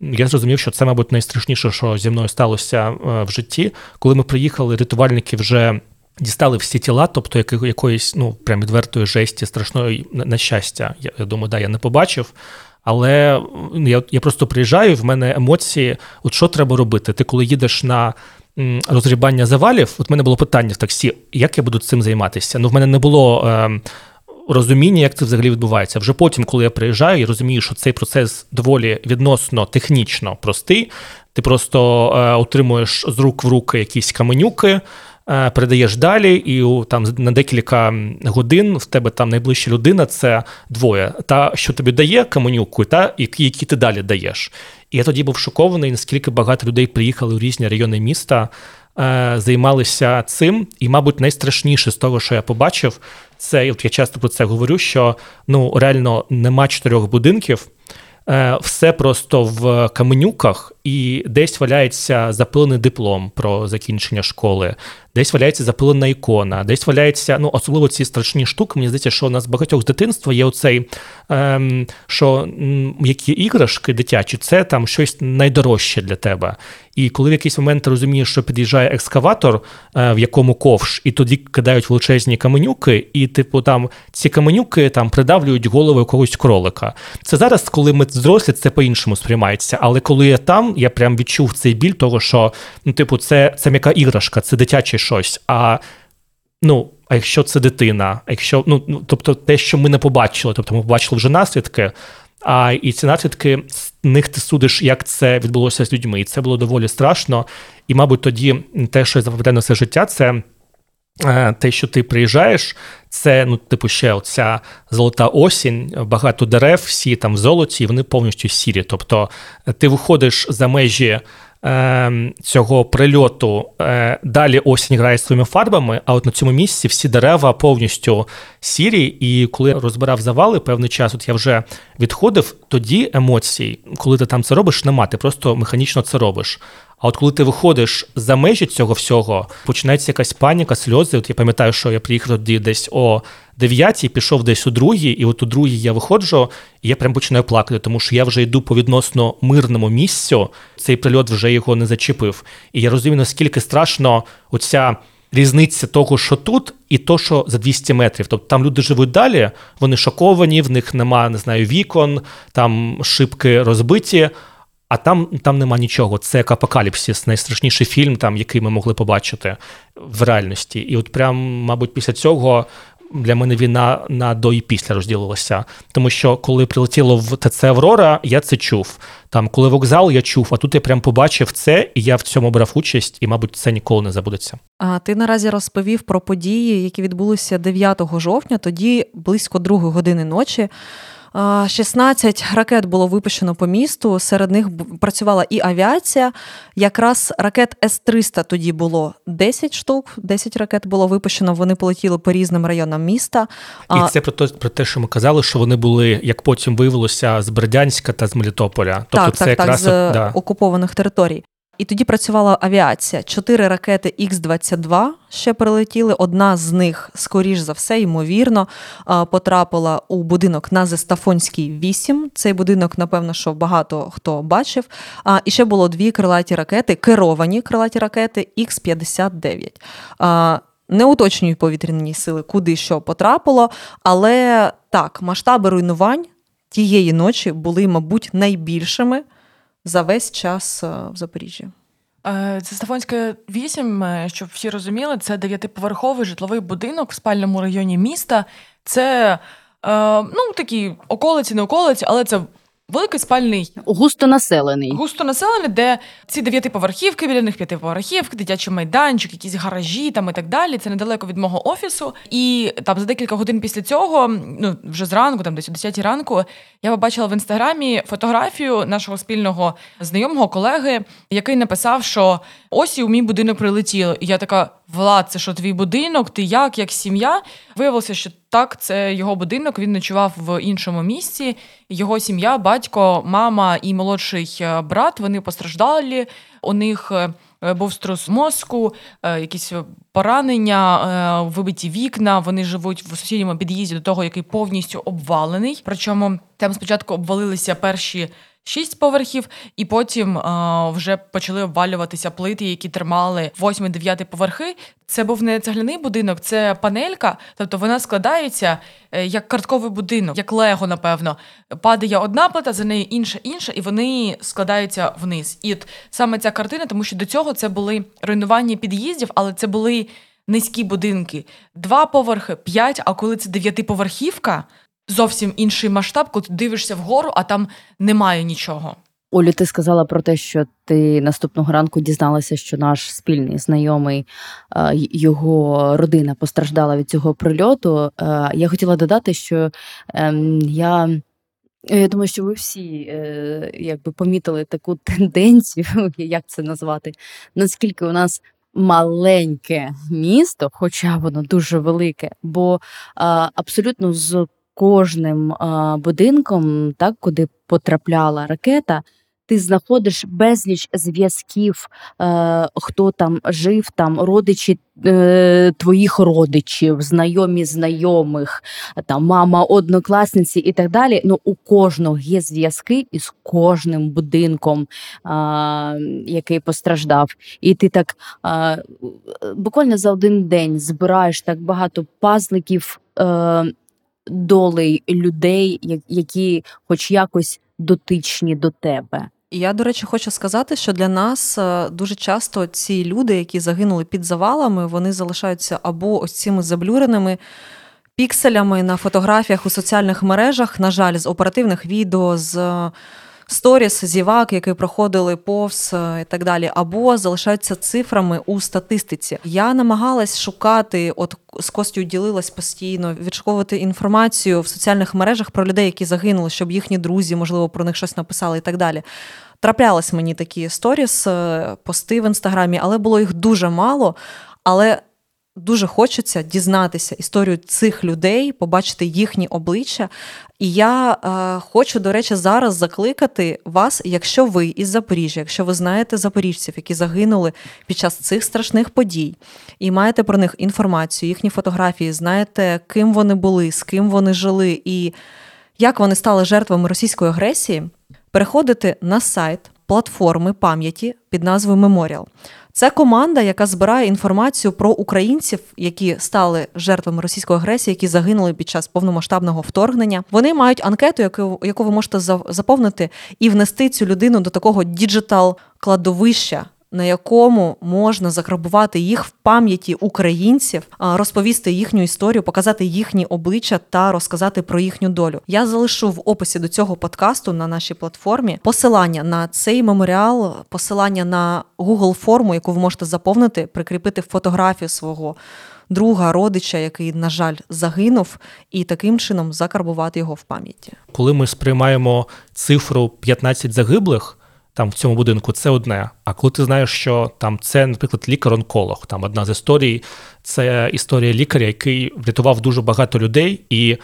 Я зрозумів, що це, мабуть, найстрашніше, що зі мною сталося е, в житті. Коли ми приїхали, рятувальники вже дістали всі тіла, тобто якоїсь ну прям відвертої жесті, страшної на щастя. Я, я думаю, да, я не побачив. Але я я просто приїжджаю, в мене емоції. От що треба робити? Ти коли їдеш на розрібання завалів, от в мене було питання в таксі, як я буду цим займатися? Ну, в мене не було. Е, Розуміння, як це взагалі відбувається. Вже потім, коли я приїжджаю, я розумію, що цей процес доволі відносно технічно простий. Ти просто е, отримуєш з рук в руки якісь каменюки, Е, передаєш далі, і там на декілька годин в тебе там найближча людина це двоє. Та, що тобі дає каменюку, та які ти далі даєш. І я тоді був шокований, наскільки багато людей приїхали у різні райони міста, е, займалися цим. І, мабуть, найстрашніше з того, що я побачив, це от я часто про це говорю: що ну реально нема чотирьох будинків. Е, все просто в каменюках, і десь валяється запилений диплом про закінчення школи, десь валяється запилена ікона, десь валяється, ну особливо ці страшні штуки. Мені здається, що у нас багатьох з дитинства є оцей, ем, що які іграшки дитячі, це там щось найдорожче для тебе. І коли в якийсь момент ти розумієш, що під'їжджає екскаватор, е, в якому ковш, і тоді кидають величезні каменюки, і типу там ці каменюки там придавлюють голови когось кролика. Це зараз, коли ми зрослі, це по-іншому сприймається. Але коли я там, я прям відчув цей біль, того що ну, типу, це, це м'яка іграшка, це дитяче щось. А ну, а якщо це дитина, а якщо ну, ну тобто те, що ми не побачили, тобто ми побачили вже наслідки. А і ці наслідки з них ти судиш, як це відбулося з людьми. І це було доволі страшно. І, мабуть, тоді те, що я запам'ятаю на все життя, це те, що ти приїжджаєш, це, ну, типу, ще оця золота осінь, багато дерев, всі там в золоті, і вони повністю сірі. Тобто ти виходиш за межі е, цього прильоту, е, далі осінь грає своїми фарбами, а от на цьому місці всі дерева повністю сірі. І коли розбирав завали певний час, от я вже відходив, тоді емоцій, коли ти там це робиш, нема, ти просто механічно це робиш. А от коли ти виходиш за межі цього всього, починається якась паніка, сльози. От я пам'ятаю, що я приїхав тоді десь о 9, пішов десь у другій, і от у другій я виходжу, і я прям починаю плакати, тому що я вже йду по відносно мирному місцю. Цей прильот вже його не зачепив. І я розумію, наскільки страшно оця. Різниця того, що тут, і то, що за 200 метрів. Тобто там люди живуть далі, вони шоковані, в них нема, не знаю, вікон, там шибки розбиті а там там нема нічого. Це як апокаліпсис, найстрашніший фільм, там, який ми могли побачити в реальності. І от прям, мабуть, після цього. Для мене війна на до і після розділилася, тому що коли прилетіло в ТЦ Аврора, я це чув. Там, коли вокзал, я чув, а тут я прям побачив це, і я в цьому брав участь, і, мабуть, це ніколи не забудеться. А ти наразі розповів про події, які відбулися 9 жовтня, тоді близько другої години ночі. 16 ракет було випущено по місту. Серед них працювала і авіація. Якраз ракет С-300 тоді було 10 штук, 10 ракет було випущено. Вони полетіли по різним районам міста. І це про те, про те, що ми казали, що вони були, як потім виявилося, з Бердянська та з Мелітополя. Тобто так, це так, якраз так, з да. окупованих територій. І тоді працювала авіація. Чотири ракети Х-22 ще прилетіли. Одна з них, скоріш за все, ймовірно, потрапила у будинок на Зестафонській 8. Цей будинок, напевно, що багато хто бачив. І ще було дві крилаті ракети, керовані крилаті ракети Х-59. Не уточнюють повітряні сили, куди що потрапило, але так, масштаби руйнувань тієї ночі були, мабуть, найбільшими за весь час е, в Запоріжжі. Е, це Стафонське 8, е, щоб всі розуміли, це дев'ятиповерховий житловий будинок в спальному районі міста. Це ну, такі околиці, не околиці, але це Великий спальний густонаселений. Густонаселений, де ці дев'ятиповерхівки, біля них п'ятиповерхівки, дитячий майданчик, якісь гаражі там і так далі. Це недалеко від мого офісу. І там за декілька годин після цього, ну вже зранку, там десь о 10 ранку, я побачила в інстаграмі фотографію нашого спільного знайомого колеги, який написав, що ось і у мій будинок прилетіло. І я така. Влад, це що твій будинок? Ти як, як сім'я? Виявилося, що так, це його будинок. Він ночував в іншому місці. Його сім'я, батько, мама і молодший е, брат. Вони постраждали. У них е, був струс мозку, е, якісь поранення, вибиті вікна. Вони живуть в сусідньому під'їзді до того, який повністю обвалений. Причому там спочатку обвалилися перші шість поверхів, і потім а, вже почали обвалюватися плити, які тримали восьмий-дев'ятий поверхи. Це був не цегляний будинок, це панелька, тобто вона складається е, як картковий будинок, як лего, напевно. Падає одна плита, за нею інша, інша, і вони складаються вниз. І от саме ця картина, тому що до цього це були руйнування під'їздів, але це були низькі будинки. Два поверхи, п'ять. А коли це дев'ятиповерхівка, зовсім інший масштаб, коли ти дивишся вгору, а там немає нічого. Олю, ти сказала про те, що ти наступного ранку дізналася, що наш спільний знайомий його родина постраждала від цього прильоту. Я хотіла додати, що ем, я. Я думаю, що ви всі е, якби помітили таку тенденцію, як це назвати, наскільки у нас маленьке місто, хоча воно дуже велике, бо абсолютно з кожним будинком, так, куди потрапляла ракета, ти знаходиш безліч зв'язків, е, хто там жив, там родичі е, твоїх родичів, знайомі знайомих, там мама однокласниці і так далі. Ну, у кожного є зв'язки із кожним будинком, який постраждав. І ти так буквально за один день збираєш так багато пазликів е, долей людей, які хоч якось дотичні до тебе. Я, до речі, хочу сказати, що для нас е, дуже часто ці люди, які загинули під завалами, вони залишаються або ось цими заблюреними пікселями на фотографіях у соціальних мережах, на жаль, з оперативних відео, з е, сторіс, зівак, які проходили повз е, і так далі, або залишаються цифрами у статистиці. Я намагалась шукати, от з Костю ділилась постійно, відшуковувати інформацію в соціальних мережах про людей, які загинули, щоб їхні друзі, можливо, про них щось написали і так далі. Траплялись мені такі сторіс, е, пости в інстаграмі, але було їх дуже мало. Але дуже хочеться дізнатися історію цих людей, побачити їхні обличчя. І я е, хочу, до речі, зараз закликати вас, якщо ви із Запоріжжя, якщо ви знаєте запоріжців, які загинули під час цих страшних подій, і маєте про них інформацію, їхні фотографії, знаєте, ким вони були, з ким вони жили і як вони стали жертвами російської агресії, переходите на сайт платформи пам'яті під назвою Меморіал. Це команда, яка збирає інформацію про українців, які стали жертвами російської агресії, які загинули під час повномасштабного вторгнення. Вони мають анкету, яку, яку ви можете за- заповнити і внести цю людину до такого digital кладовища. На якому можна закарбувати їх в пам'яті українців, розповісти їхню історію, показати їхні обличчя та розказати про їхню долю. Я залишу в описі до цього подкасту на нашій платформі посилання на цей меморіал, посилання на Google форму, яку ви можете заповнити, прикріпити фотографію свого друга, родича, який, на жаль, загинув, і таким чином закарбувати його в пам'яті. Коли ми сприймаємо цифру 15 загиблих там в цьому будинку, це одне. А коли ти знаєш, що там це, наприклад, лікар-онколог, там одна з історій, це історія лікаря, який врятував дуже багато людей і.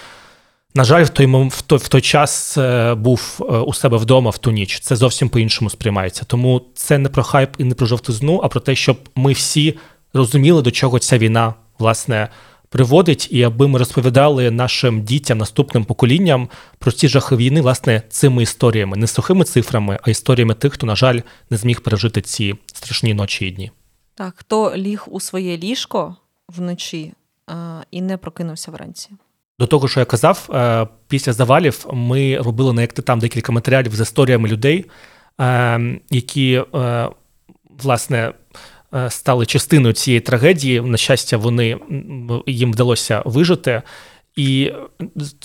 На жаль, в той в той, в той час е, був е, у себе вдома в ту ніч. Це зовсім по-іншому сприймається. Тому це не про хайп і не про жовтизну, а про те, щоб ми всі розуміли, до чого ця війна власне приводить, і аби ми розповідали нашим дітям, наступним поколінням про ці жахи війни, власне, цими історіями, не сухими цифрами, а історіями тих, хто, на жаль, не зміг пережити ці страшні ночі і дні. Так, хто ліг у своє ліжко вночі а, і не прокинувся вранці. До того, що я казав, е, після завалів ми робили на як ти там декілька матеріалів з історіями людей, е, які е, власне е, стали частиною цієї трагедії. На щастя, вони їм вдалося вижити. І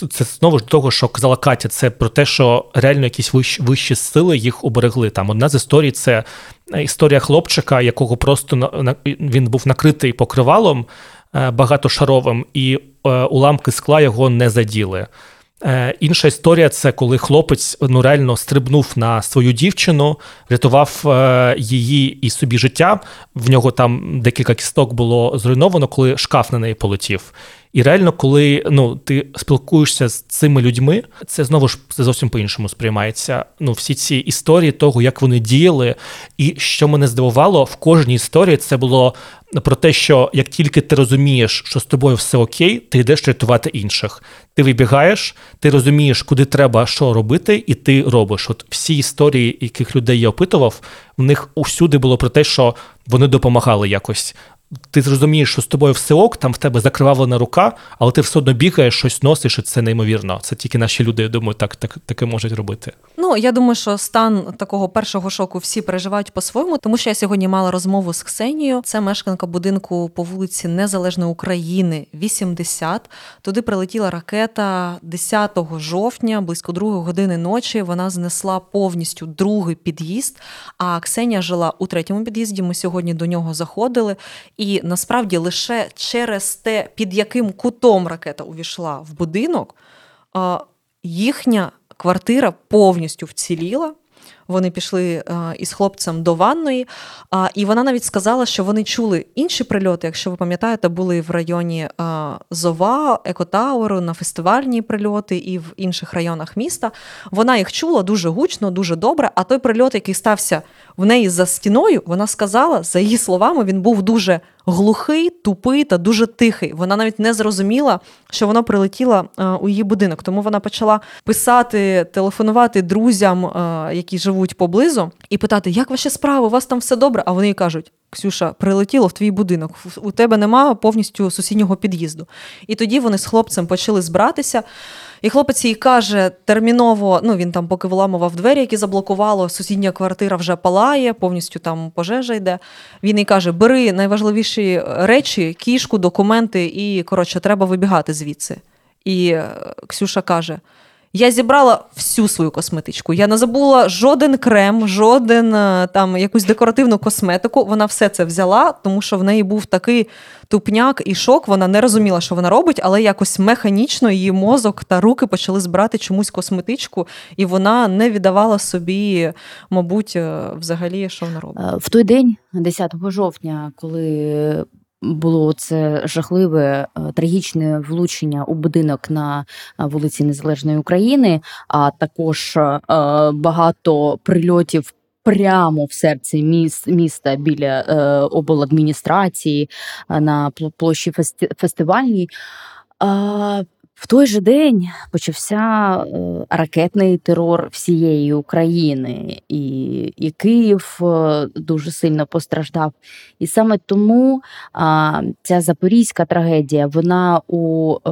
це знову ж до того, що казала Катя, це про те, що реально якісь вищі, вищі сили їх уберегли. Там одна з історій це історія хлопчика, якого просто на, він був накритий покривалом е, багатошаровим, і е, уламки скла його не заділи. Е, Інша історія це коли хлопець ну реально стрибнув на свою дівчину, рятував е, її і собі життя. В нього там декілька кісток було зруйновано, коли шкаф на неї полетів. І реально, коли ну ти спілкуєшся з цими людьми, це знову ж це зовсім по-іншому сприймається. Ну, всі ці історії того, як вони діяли, і що мене здивувало, в кожній історії це було про те, що як тільки ти розумієш, що з тобою все окей, ти йдеш рятувати інших. Ти вибігаєш, ти розумієш, куди треба що робити, і ти робиш. От всі історії, яких людей я опитував, в них усюди було про те, що вони допомагали якось. Ти зрозумієш, що з тобою все ок, там в тебе закривавлена рука, але ти все одно бігаєш, щось носиш, і це неймовірно. Це тільки наші люди, я думаю, так, так, таке можуть робити. Ну, я думаю, що стан такого першого шоку всі переживають по-своєму, тому що я сьогодні мала розмову з Ксенією. Це мешканка будинку по вулиці Незалежної України, 80. Туди прилетіла ракета 10 жовтня, близько другої години ночі. Вона знесла повністю другий під'їзд. А Ксенія жила у третьому під'їзді. Ми сьогодні до нього заходили. Насправді лише через те, під яким кутом ракета увійшла в будинок, їхня квартира повністю вціліла. Вони пішли е, із хлопцем до ванної, і вона навіть сказала, що вони чули інші прильоти. Якщо ви пам'ятаєте, були в районі а, Зова, Екотауру, на фестивальні прильоти і в інших районах міста. Вона їх чула дуже гучно, дуже добре. А той прильот, який стався в неї за стіною, вона сказала, за її словами, він був дуже глухий, тупий та дуже тихий. Вона навіть не зрозуміла, що воно прилетіло е, у її будинок. Тому вона почала писати, телефонувати друзям, е, які живуть поблизу, і питати, як ваші справи, у вас там все добре? А вони їй кажуть. Ксюша, прилетіло в твій будинок, у тебе немає повністю сусіднього під'їзду. І тоді вони з хлопцем почали збиратися. І хлопець їй каже терміново, ну він там поки виламував двері, які заблокувало, сусідня квартира вже палає, повністю там пожежа йде. Він їй каже: бери найважливіші речі, кішку, документи, і коротше, треба вибігати звідси. І е, Ксюша каже: я зібрала всю свою косметичку. Я не забула жоден крем, жоден е, там якусь декоративну косметику. Вона все це взяла, тому що в неї був такий тупняк і шок. Вона не розуміла, що вона робить, але якось механічно її мозок та руки почали збирати чомусь косметичку, і вона не віддавала собі, мабуть, е, взагалі, що вона робить. Е, В той день, 10 жовтня, коли було це жахливе е, трагічне влучення у будинок на е, вулиці Незалежної України, а також е, багато прильотів. Прямо в серці міст, міста біля е, обладміністрації на пл- площі фестивальній. Е, в той же день почався е, ракетний терор всієї України, і, і Київ е, дуже сильно постраждав. І саме тому а, ця запорізька трагедія, вона у, е,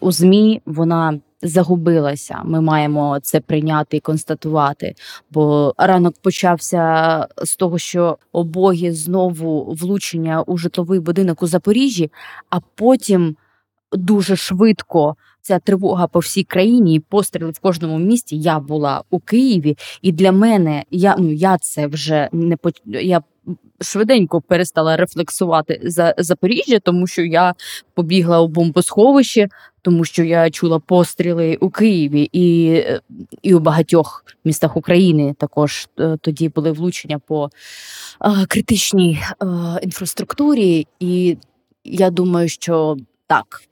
у ЗМІ вона загубилася. Ми маємо це прийняти і констатувати. Бо ранок почався з того, що обоє знову влучення у житловий будинок у Запоріжжі, а потім дуже швидко. Ця тривога по всій країні і постріли в кожному місті. Я була у Києві, і для мене я ну я це вже не по я швиденько перестала рефлексувати за Запоріжжя, тому що я побігла у бомбосховище, тому що я чула постріли у Києві і, і у багатьох містах України також е, тоді були влучення по е, критичній е, інфраструктурі, і я думаю, що так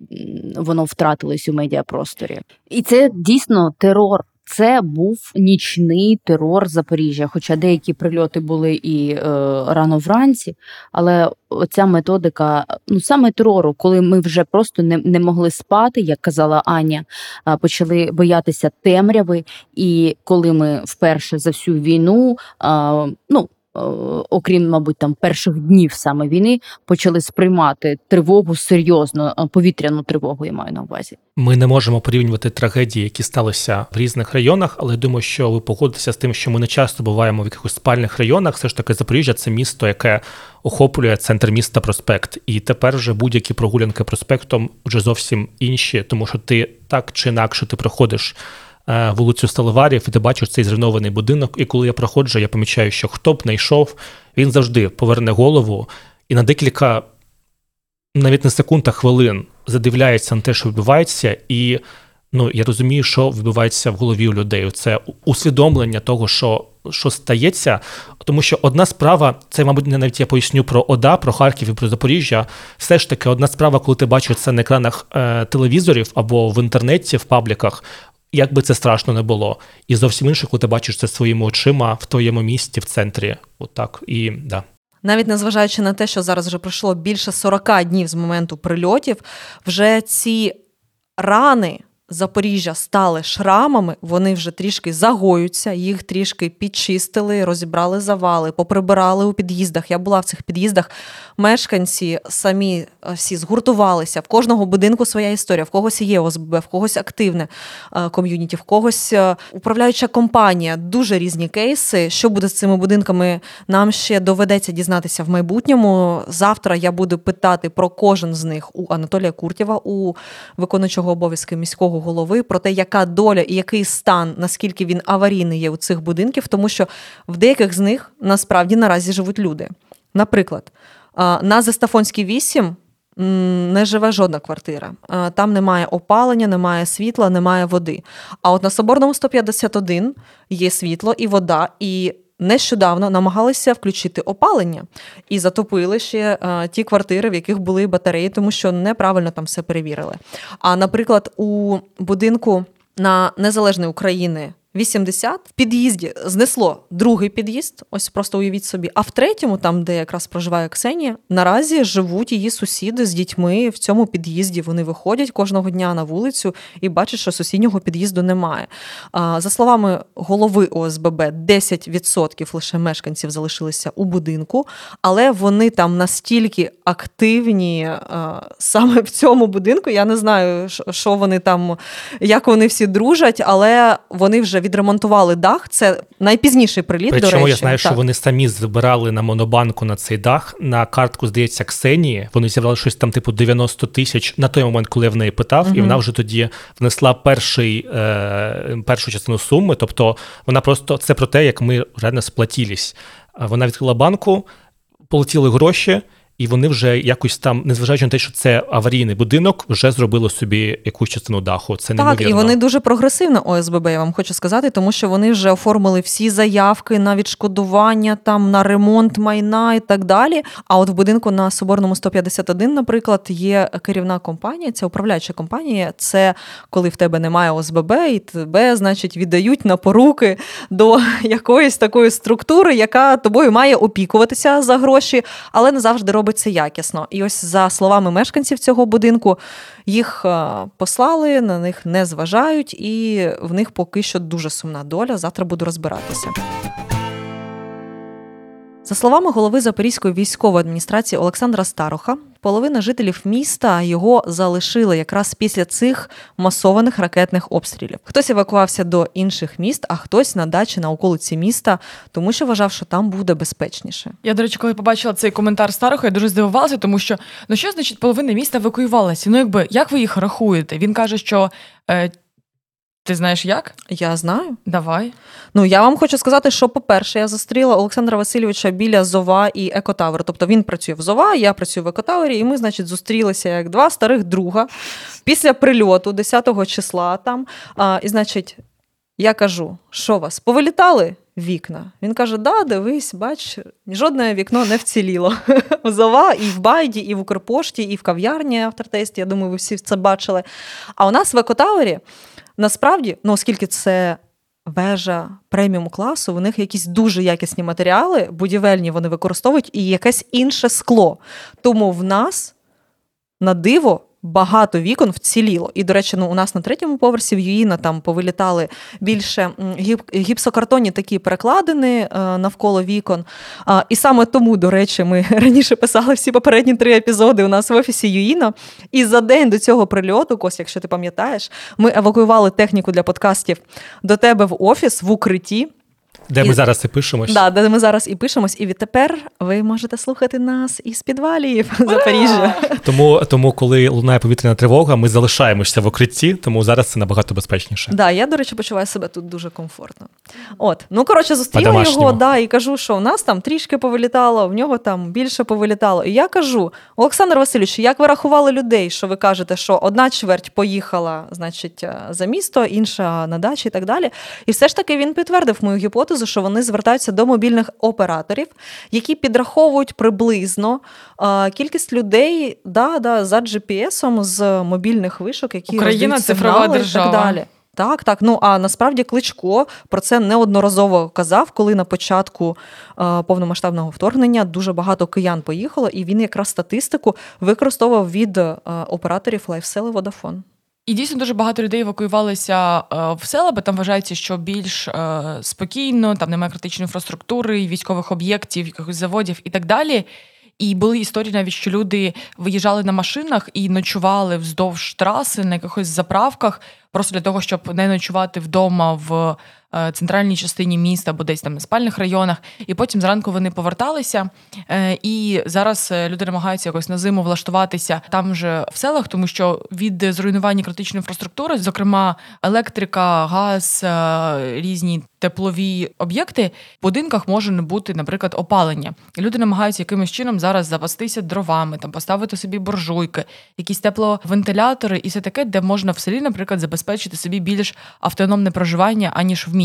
воно втратилось у медіапросторі. І це дійсно терор. Це був нічний терор Запоріжжя, хоча деякі прильоти були і е, рано вранці. Але оця методика, ну саме терору, коли ми вже просто не, не могли спати, як казала Аня, почали боятися темряви. І коли ми вперше за всю війну, а, ну е, окрім, мабуть, там перших днів саме війни, почали сприймати тривогу серйозно, повітряну тривогу, я маю на увазі. Ми не можемо порівнювати трагедії, які сталися в різних районах, але думаю, що ви погодитеся з тим, що ми не часто буваємо в якихось спальних районах. Все ж таки, Запоріжжя це місто, яке охоплює центр міста проспект. І тепер вже будь-які прогулянки проспектом вже зовсім інші, тому що ти так чи інакше ти проходиш. Е, Вулицю Сталеварів, і ти бачиш цей зруйнований будинок. І коли я проходжу, я помічаю, що хто б не йшов, він завжди поверне голову і на декілька, навіть не секунд, а хвилин задивляється на те, що відбувається, і ну я розумію, що відбувається в голові у людей. Це усвідомлення того, що, що стається. Тому що одна справа, це, мабуть, не навіть я поясню про ОДА, про Харків і про Запоріжжя. Все ж таки, одна справа, коли ти бачиш це на екранах е, телевізорів або в інтернеті, в пабліках. Як би це страшно не було, і зовсім інше, коли ти бачиш це своїми очима в твоєму місті, в центрі, отак. І да. Навіть незважаючи на те, що зараз вже пройшло більше 40 днів з моменту прильотів, вже ці рани Запоріжжя стали шрамами, вони вже трішки загоюються, їх трішки підчистили, розібрали завали, поприбирали у під'їздах. Я була в цих під'їздах. Мешканці самі е, всі згуртувалися. В кожного будинку своя історія, в когось є ОСБ, в когось активне е, ком'юніті, в когось е, управляюча компанія. Дуже різні кейси. Що буде з цими будинками? Нам ще доведеться дізнатися в майбутньому. Завтра я буду питати про кожен з них у Анатолія Куртєва, у виконуючого обов'язки міського голови, про те, яка доля і який стан, наскільки він аварійний є у цих будинків, тому що в деяких з них насправді наразі живуть люди. Наприклад, на Зестафонській 8 не живе жодна квартира. Там немає опалення, немає світла, немає води. А от на Соборному 151 є світло і вода, і нещодавно намагалися включити опалення і затопили ще е, ті квартири, в яких були батареї, тому що неправильно там все перевірили. А наприклад, у будинку на Незалежної України 80 в під'їзді знесло другий під'їзд, ось просто уявіть собі. А в третьому, там, де якраз проживає Ксенія, наразі живуть її сусіди з дітьми в цьому під'їзді. Вони виходять кожного дня на вулицю і бачать, що сусіднього під'їзду немає. За словами голови ОСББ, 10% лише мешканців залишилися у будинку, але вони там настільки активні саме в цьому будинку. Я не знаю, що вони там, як вони всі дружать, але вони вже відремонтували дах. Це найпізніший приліт. Причому до речі. я знаю, так. що вони самі збирали на монобанку на цей дах. На картку, здається, Ксенії. Вони зібрали щось там, типу, 90 тисяч на той момент, коли я в неї питав, угу. і вона вже тоді внесла перший, е, першу частину суми. Тобто вона просто це про те, як ми реально сплатілись. Вона відкрила банку, полетіли гроші. І вони вже якось там, незважаючи на те, що це аварійний будинок, вже зробили собі якусь частину даху. Це так, і вони дуже прогресивна ОСББ. Я вам хочу сказати, тому що вони вже оформили всі заявки на відшкодування, там на ремонт майна і так далі. А от в будинку на Соборному 151, наприклад, є керівна компанія, це управляюча компанія. Це коли в тебе немає ОСББ, і тебе, значить, віддають на поруки до якоїсь такої структури, яка тобою має опікуватися за гроші, але не завжди робить це якісно. І ось за словами мешканців цього будинку, їх е, послали, на них не зважають, і в них поки що дуже сумна доля. Завтра буду розбиратися. За словами голови Запорізької військової адміністрації Олександра Староха, половина жителів міста його залишили якраз після цих масованих ракетних обстрілів. Хтось евакувався до інших міст, а хтось на дачі на околиці міста, тому що вважав, що там буде безпечніше. Я, до речі, коли побачила цей коментар Старуха, я дуже здивувалася, тому що ну що значить половина міста евакуювалася? Ну якби як ви їх рахуєте? Він каже, що. Е, ти знаєш як? Я знаю. Давай. Ну я вам хочу сказати, що, по-перше, я зустріла Олександра Васильовича біля ЗОВА і Екотавер. Тобто він працює в ЗОВА, я працюю в Екотавері, і ми, значить, зустрілися як два старих друга після прильоту 10-го числа там. А, І, значить, я кажу, що вас повилітали вікна? Він каже: Да, дивись, бач, жодне вікно не вціліло. Зова і в Байді, і в Укрпошті, і в кав'ярні автортесті. Я думаю, ви всі це бачили. А у нас в Екотавері. Насправді, ну оскільки це вежа преміум класу, у них якісь дуже якісні матеріали, будівельні вони використовують і якесь інше скло. Тому в нас на диво багато вікон вціліло. І, до речі, ну у нас на третьому поверсі в Юїна там повилітали більше гіпсокартонні такі перекладини е, навколо вікон. І саме тому, до речі, ми раніше писали всі попередні три епізоди у нас в офісі Юїна. І за день до цього прильоту, Кось, якщо ти пам'ятаєш, ми евакуювали техніку для подкастів до тебе в офіс в укритті. Де і... ми зараз і пишемось. Да, де ми зараз і пишемось, і відтепер ви можете слухати нас із підвалів Запоріжжя. Тому, тому, коли лунає повітряна тривога, ми залишаємося в укритті, тому зараз це набагато безпечніше. Да, я, до речі, почуваю себе тут дуже комфортно. От, ну коротше, зустріла його, да, і кажу, що в нас там трішки повилітало, в нього там більше повилітало. І я кажу, Олександр Васильович, як ви рахували людей, що ви кажете, що одна чверть поїхала, значить, за місто, інша на дачі і так далі. І все ж таки він підтвердив мою гіпотезу гіпотезу, що вони звертаються до мобільних операторів, які підраховують приблизно а, кількість людей да, да, за GPS з мобільних вишок, які Україна цифрова держава. і так далі. Так, так. Ну а насправді Кличко про це неодноразово казав, коли на початку е, повномасштабного вторгнення дуже багато киян поїхало, і він якраз статистику використовував від е, операторів Лайфсел і Водафон. І дійсно дуже багато людей евакуювалися е, в села, бо там вважається, що більш е, спокійно, там немає критичної інфраструктури, військових об'єктів, якихось заводів і так далі. І були історії навіть, що люди виїжджали на машинах і ночували вздовж траси на якихось заправках, просто для того, щоб не ночувати вдома в центральній частині міста або десь там на спальних районах. І потім зранку вони поверталися. Е, і зараз люди намагаються якось на зиму влаштуватися там же в селах, тому що від зруйнування критичної інфраструктури, зокрема електрика, газ, різні теплові об'єкти в будинках може не бути, наприклад, опалення. І люди намагаються якимось чином зараз запастися дровами, там поставити собі буржуйки, якісь тепловентилятори і все таке, де можна в селі, наприклад, забезпечити собі більш автономне проживання аніж в місті.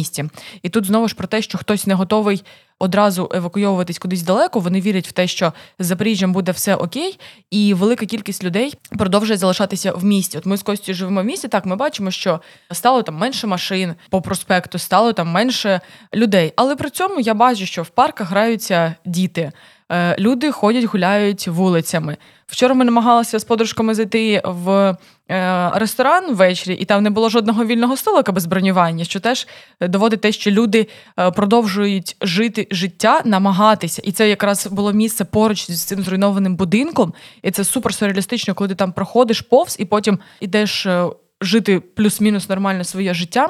І тут знову ж про те, що хтось не готовий одразу евакуйовуватись кудись далеко. Вони вірять в те, що з Запоріжжям буде все окей, і велика кількість людей продовжує залишатися в місті. От ми з Костю живемо в місті. Так, ми бачимо, що стало там менше машин по проспекту, стало там менше людей. Але при цьому я бачу, що в парках граються діти. Е, люди ходять, гуляють вулицями. Вчора ми намагалися з подружками зайти в ресторан ввечері, і там не було жодного вільного столика без бронювання, що теж доводить те, що люди е, продовжують жити життя, намагатися. І це якраз було місце поруч з цим зруйнованим будинком. І це супер сюрреалістично, коли ти там проходиш повз і потім ідеш жити плюс-мінус нормально своє життя.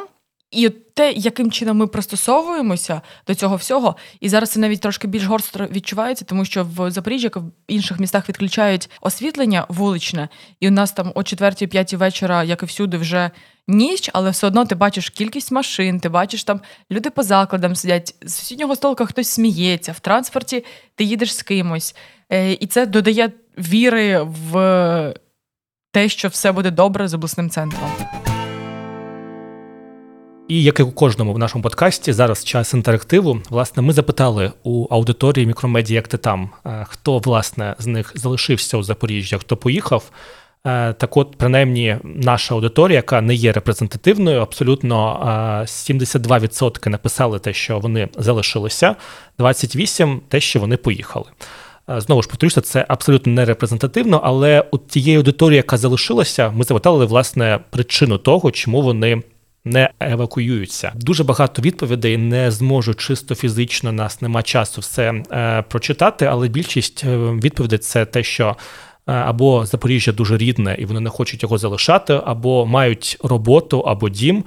І те, яким чином ми пристосовуємося до цього всього, і зараз це навіть трошки більш горстро відчувається, тому що в Запоріжжі, як в інших містах, відключають освітлення вуличне, і у нас там о 4-5 вечора, як і всюди, вже ніч, але все одно ти бачиш кількість машин, ти бачиш там люди по закладам сидять, з сусіднього столика хтось сміється, в транспорті ти їдеш з кимось. Е, і це додає віри в те, що все буде добре з обласним центром. І як і у кожному в нашому подкасті, зараз час інтерактиву. Власне, ми запитали у аудиторії мікромедіа, як ти там, е, хто власне з них залишився у Запоріжжі, хто поїхав. Е, так, от, принаймні, наша аудиторія, яка не є репрезентативною, абсолютно 72% е, написали те, що вони залишилися, 28% те, що вони поїхали. Знову ж повторюся, це абсолютно не репрезентативно, але у тієї аудиторії, яка залишилася, ми запитали власне причину того, чому вони не евакуюються. Дуже багато відповідей не зможу чисто фізично. Нас нема часу все е, прочитати, але більшість е, відповідей це те, що. Е, або Запоріжжя дуже рідне, і вони не хочуть його залишати, або мають роботу, або дім.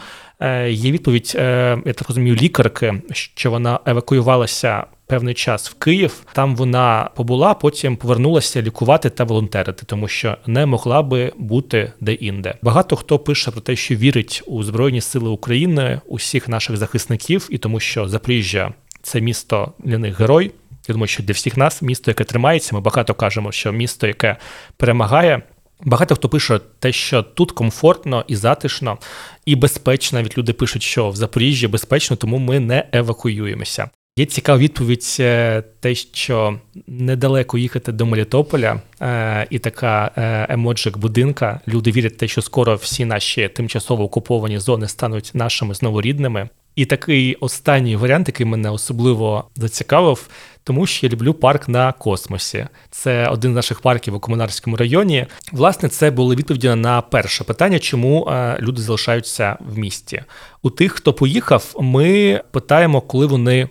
Є відповідь, я так розумію, лікарки, що вона евакуювалася певний час в Київ. Там вона побула, потім повернулася лікувати та волонтерити, тому що не могла би бути де-інде. Багато хто пише про те, що вірить у Збройні Сили України, усіх наших захисників, і тому, що Запоріжжя це місто для них герой. Я думаю, що для всіх нас місто, яке тримається, ми багато кажемо, що місто, яке перемагає. Багато хто пише те, що тут комфортно і затишно, і безпечно. Навіть люди пишуть, що в Запоріжжі безпечно, тому ми не евакуюємося. Є цікава відповідь, е, те, що недалеко їхати до Мелітополя, е, і така е, емоджик будинка. Люди вірять, те, що скоро всі наші тимчасово окуповані зони стануть нашими знову рідними. І такий останній варіант, який мене особливо зацікавив, тому що я люблю парк на космосі. Це один з наших парків у комунарському районі. Власне, це були відповіді на перше питання, чому люди залишаються в місті. У тих, хто поїхав, ми питаємо, коли вони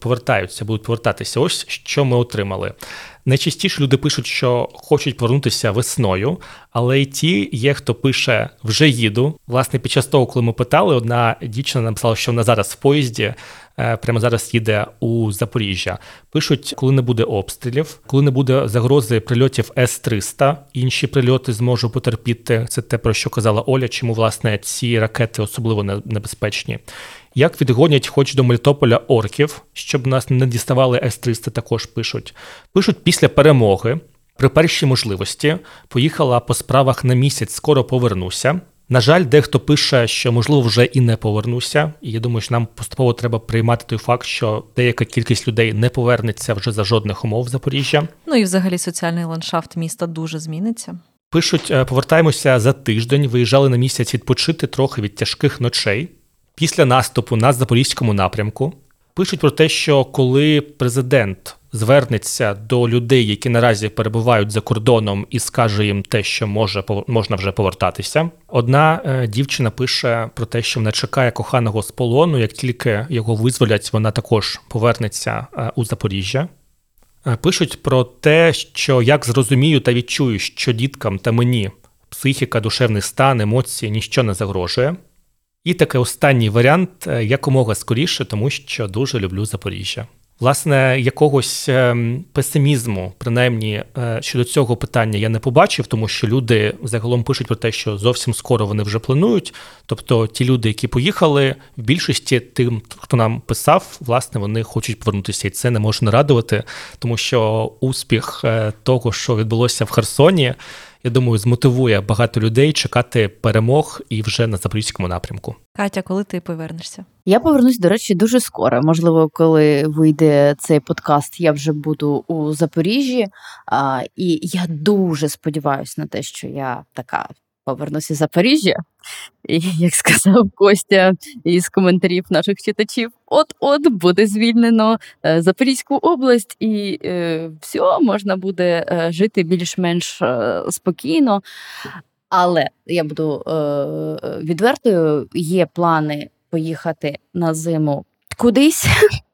повертаються, будуть повертатися. Ось що ми отримали. Найчастіше люди пишуть, що хочуть повернутися весною, але й ті є, хто пише вже їду. Власне, під час того, коли ми питали, одна дівчина написала, що вона зараз в поїзді, е, прямо зараз їде у Запоріжжя. Пишуть, коли не буде обстрілів, коли не буде загрози прильотів С-300, інші прильоти зможу потерпіти. Це те, про що казала Оля, чому власне ці ракети особливо небезпечні. Як відгонять хоч до Мелітополя орків, щоб нас не діставали С-300, також пишуть. Пишуть після перемоги, при першій можливості, поїхала по справах на місяць, скоро повернуся. На жаль, дехто пише, що можливо вже і не повернуся. І я думаю, що нам поступово треба приймати той факт, що деяка кількість людей не повернеться вже за жодних умов в Запоріжжя. Ну і взагалі соціальний ландшафт міста дуже зміниться. Пишуть, «Е, повертаємося за тиждень. Виїжджали на місяць відпочити трохи від тяжких ночей після наступу на запорізькому напрямку. Пишуть про те, що коли президент звернеться до людей, які наразі перебувають за кордоном, і скаже їм те, що може можна вже повертатися. Одна е, дівчина пише про те, що вона чекає коханого з полону. Як тільки його визволять, вона також повернеться е, у Запоріжжя. Е, пишуть про те, що як зрозумію та відчую, що діткам та мені психіка, душевний стан, емоції ніщо не загрожує. І такий останній варіант якомога скоріше, тому що дуже люблю Запоріжжя. Власне, якогось ем, песимізму, принаймні е, щодо цього питання, я не побачив, тому що люди загалом пишуть про те, що зовсім скоро вони вже планують. Тобто, ті люди, які поїхали, в більшості тим, хто нам писав, власне, вони хочуть повернутися, і це не може не радувати, тому що успіх е, того, що відбулося в Херсоні, я думаю, змотивує багато людей чекати перемог і вже на запорізькому напрямку. Катя, коли ти повернешся? Я повернусь, до речі, дуже скоро. Можливо, коли вийде цей подкаст, я вже буду у Запоріжжі. А, І я дуже сподіваюся на те, що я така повернуся в Запоріжжя. І як сказав Костя із коментарів наших читачів, от-от буде звільнено е, Запорізьку область, і е, все, можна буде е, жити більш-менш е, спокійно. Але я буду е, відвертою, є плани поїхати на зиму кудись.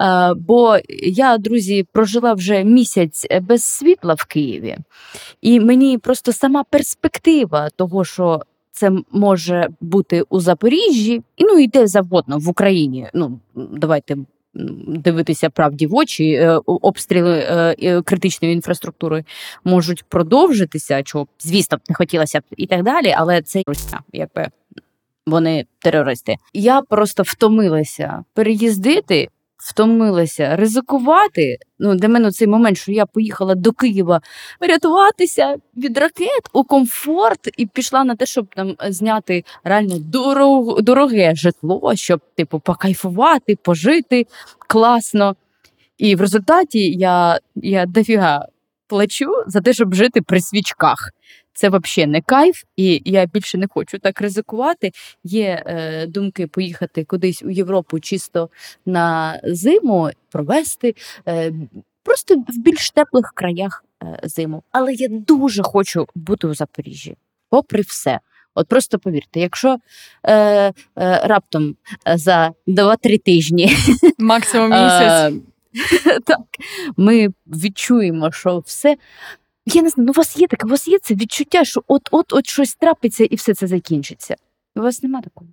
Е, Бо я, друзі, прожила вже місяць без світла в Києві, і мені просто сама перспектива того, що це може бути у Запоріжжі, і ну і де завгодно в Україні. Ну давайте дивитися правді в очі. е, Обстріли е, е, критичної інфраструктури можуть продовжитися, чого звісно не хотілося б і так далі, але це Русня, якби вони терористи. Я просто втомилася переїздити, втомилася ризикувати. Ну, для мене цей момент, що я поїхала до Києва рятуватися від ракет у комфорт і пішла на те, щоб там зняти реально дорог, дороге житло, щоб типу покайфувати, пожити класно. І в результаті я, я дофіга плачу за те, щоб жити при свічках. Це взагалі не кайф, і я більше не хочу так ризикувати. Є е, думки поїхати кудись у Європу чисто на зиму, провести е, просто в більш теплих краях е, зиму. Але я дуже хочу бути у Запоріжжі, попри все. От просто повірте, якщо е, е, раптом е, за 2-3 тижні Максимум місяць. Так, ми відчуємо, що все. Я не знаю, ну у вас є таке, у вас є це відчуття, що от-от от щось трапиться і все це закінчиться. У вас нема такого?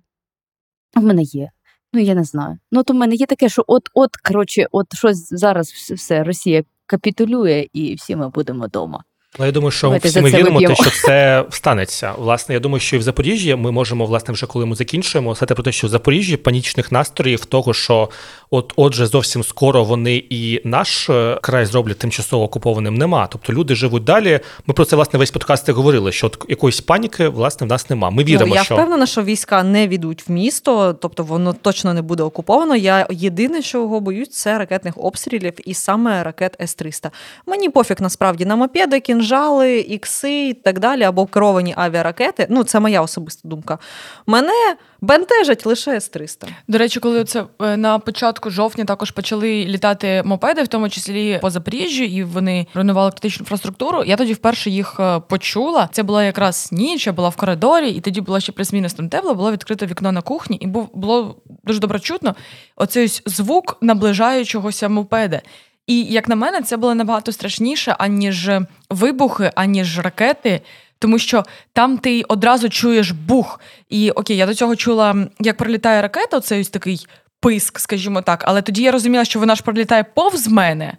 У в мене є. Ну, я не знаю. Ну, от у мене є таке, що от-от, коротше, от щось зараз все Росія капітулює, і всі ми будемо вдома. Але я думаю, що Давайте всі ми віримо, те, що це станеться. Власне, я думаю, що і в Запоріжжі ми можемо, власне, вже коли ми закінчуємо, сказати про те, що в Запоріжжі панічних настроїв того, що от отже зовсім скоро вони і наш е, край зроблять тимчасово окупованим, нема. Тобто люди живуть далі. Ми про це власне весь подкаст і говорили, що от якоїсь паніки власне в нас нема. Ми віримо, ну, я що впевнена, що війська не війдуть в місто, тобто воно точно не буде окуповано. Я єдине, чого боюсь, це ракетних обстрілів і саме ракет С-300. Мені пофіг насправді на мопеди, кінжали, ікси і так далі, або керовані авіаракети. Ну, це моя особиста думка. Мене бентежать лише С-300. До речі, коли це е, на початку жовтня також почали літати мопеди, в тому числі по Запоріжжю, і вони руйнували критичну інфраструктуру. Я тоді вперше їх е, почула. Це була якраз ніч, я була в коридорі, і тоді було ще плюс-мінус там тепло, було відкрите вікно на кухні, і було дуже добре чутно оцей звук наближаючогося мопеда. І як на мене, це було набагато страшніше, аніж вибухи, аніж ракети. Тому що там ти одразу чуєш бух. І окей, я до цього чула, як пролітає ракета, оцей ось такий писк, скажімо так. Але тоді я розуміла, що вона ж пролітає повз мене.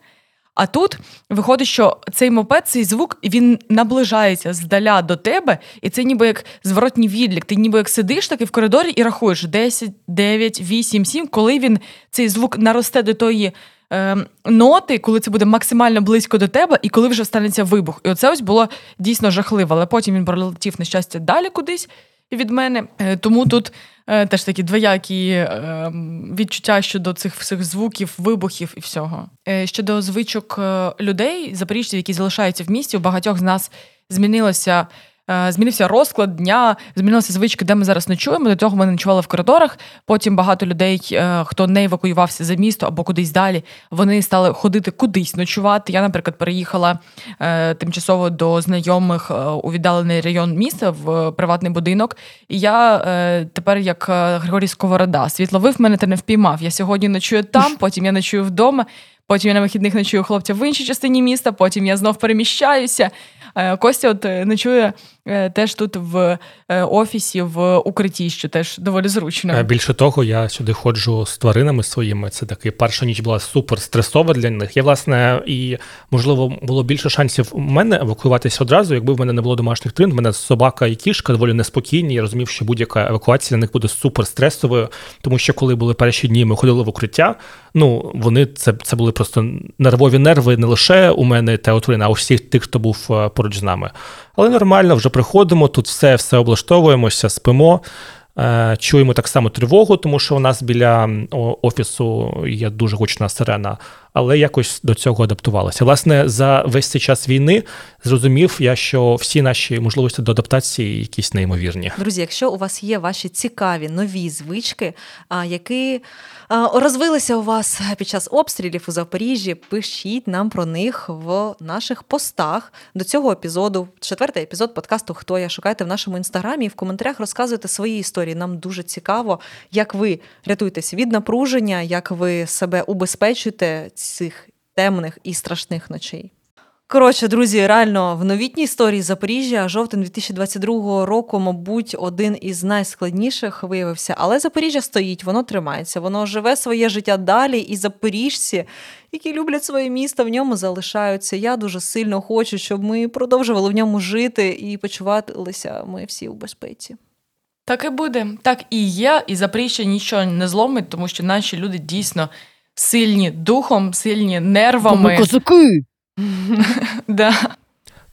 А тут виходить, що цей мопед, цей звук, він наближається здаля до тебе, і це ніби як зворотній відлік. Ти ніби як сидиш таки в коридорі і рахуєш 10, 9, 8, 7, коли він цей звук наросте до тої е, ноти, коли це буде максимально близько до тебе, і коли вже станеться вибух. І оце ось було дійсно жахливо. Але потім він пролетів на щастя далі кудись від мене. Е, Тому тут е, теж такі двоякі е, відчуття щодо цих всіх звуків, вибухів і всього. Е, Щодо звичок е, людей, запоріжців, які залишаються в місті, у багатьох з нас змінилося. Е, Змінився розклад дня, змінилися звички, де ми зараз ночуємо. До того ми ночували в коридорах. Потім багато людей, е, хто не евакуювався за місто або кудись далі, вони стали ходити кудись ночувати. Я, наприклад, переїхала е, тимчасово до знайомих у віддалений район міста в приватний будинок. І я тепер, як Григорій Сковорода, світловив мене та не впіймав. Я сьогодні ночую там, потім я ночую вдома. Потім я на вихідних ночую хлопця в іншій частині міста, потім я знов переміщаюся. Костя от ночує теж тут в е, офісі в укритті, що теж доволі зручно. Е, Більше того, я сюди ходжу з тваринами своїми. Це таки перша ніч була супер стресова для них. Я, власне, і можливо було більше шансів у мене евакуюватися одразу, якби в мене не було домашніх тварин. В мене собака і кішка доволі неспокійні. Я розумів, що будь-яка евакуація для них буде супер стресовою, тому що коли були перші дні, ми ходили в укриття. Ну вони це, це були просто нервові нерви не лише у мене та у а у всіх тих, хто був е, поруч з нами. Але нормально, вже приходимо, тут все, все облаштовуємося, спимо. Е, Чуємо так само тривогу, тому що у нас біля офісу є дуже гучна сирена, але якось до цього адаптувалося. Власне, за весь цей час війни зрозумів я, що всі наші можливості до адаптації якісь неймовірні. Друзі, якщо у вас є ваші цікаві нові звички, які розвилися у вас під час обстрілів у Запоріжжі, пишіть нам про них в наших постах до цього епізоду. Четвертий епізод подкасту Хто я шукайте в нашому інстаграмі і в коментарях розказуйте свої історії. Нам дуже цікаво, як ви рятуєтесь від напруження, як ви себе убезпечуєте цих темних і страшних ночей. Коротше, друзі, реально в новітній історії Запоріжжя жовтень 2022 року, мабуть, один із найскладніших виявився. Але Запоріжжя стоїть, воно тримається, воно живе своє життя далі, і запоріжці, які люблять своє місто, в ньому залишаються. Я дуже сильно хочу, щоб ми продовжували в ньому жити і почувалися ми всі у безпеці. Так і буде, так і є, і Запоріжжя нічого не зломить, тому що наші люди дійсно сильні духом, сильні нервами. козаки! Да.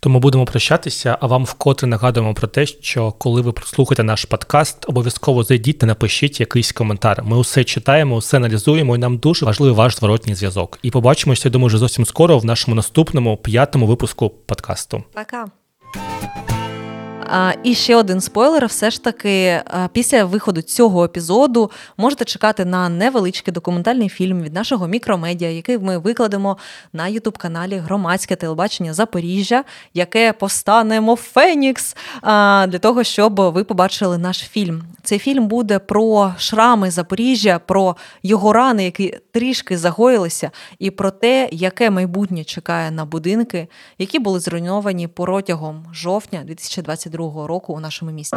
Тому будемо прощатися, а вам вкотре нагадуємо про те, що коли ви прослухаєте наш подкаст, обов'язково зайдіть та напишіть якийсь коментар. Ми усе читаємо, усе аналізуємо, і нам дуже важливий ваш зворотній зв'язок. І побачимося, я думаю, вже зовсім скоро в нашому наступному п'ятому випуску подкасту. Пока. І ще один спойлер: все ж таки, після виходу цього епізоду можете чекати на невеличкий документальний фільм від нашого мікромедіа, який ми викладемо на Ютуб-каналі Громадське телебачення Запоріжжя, яке постане мов Фенікс для того, щоб ви побачили наш фільм. Цей фільм буде про шрами Запоріжжя, про його рани, які трішки загоїлися, і про те, яке майбутнє чекає на будинки, які були зруйновані протягом жовтня 2022 року у нашому місті.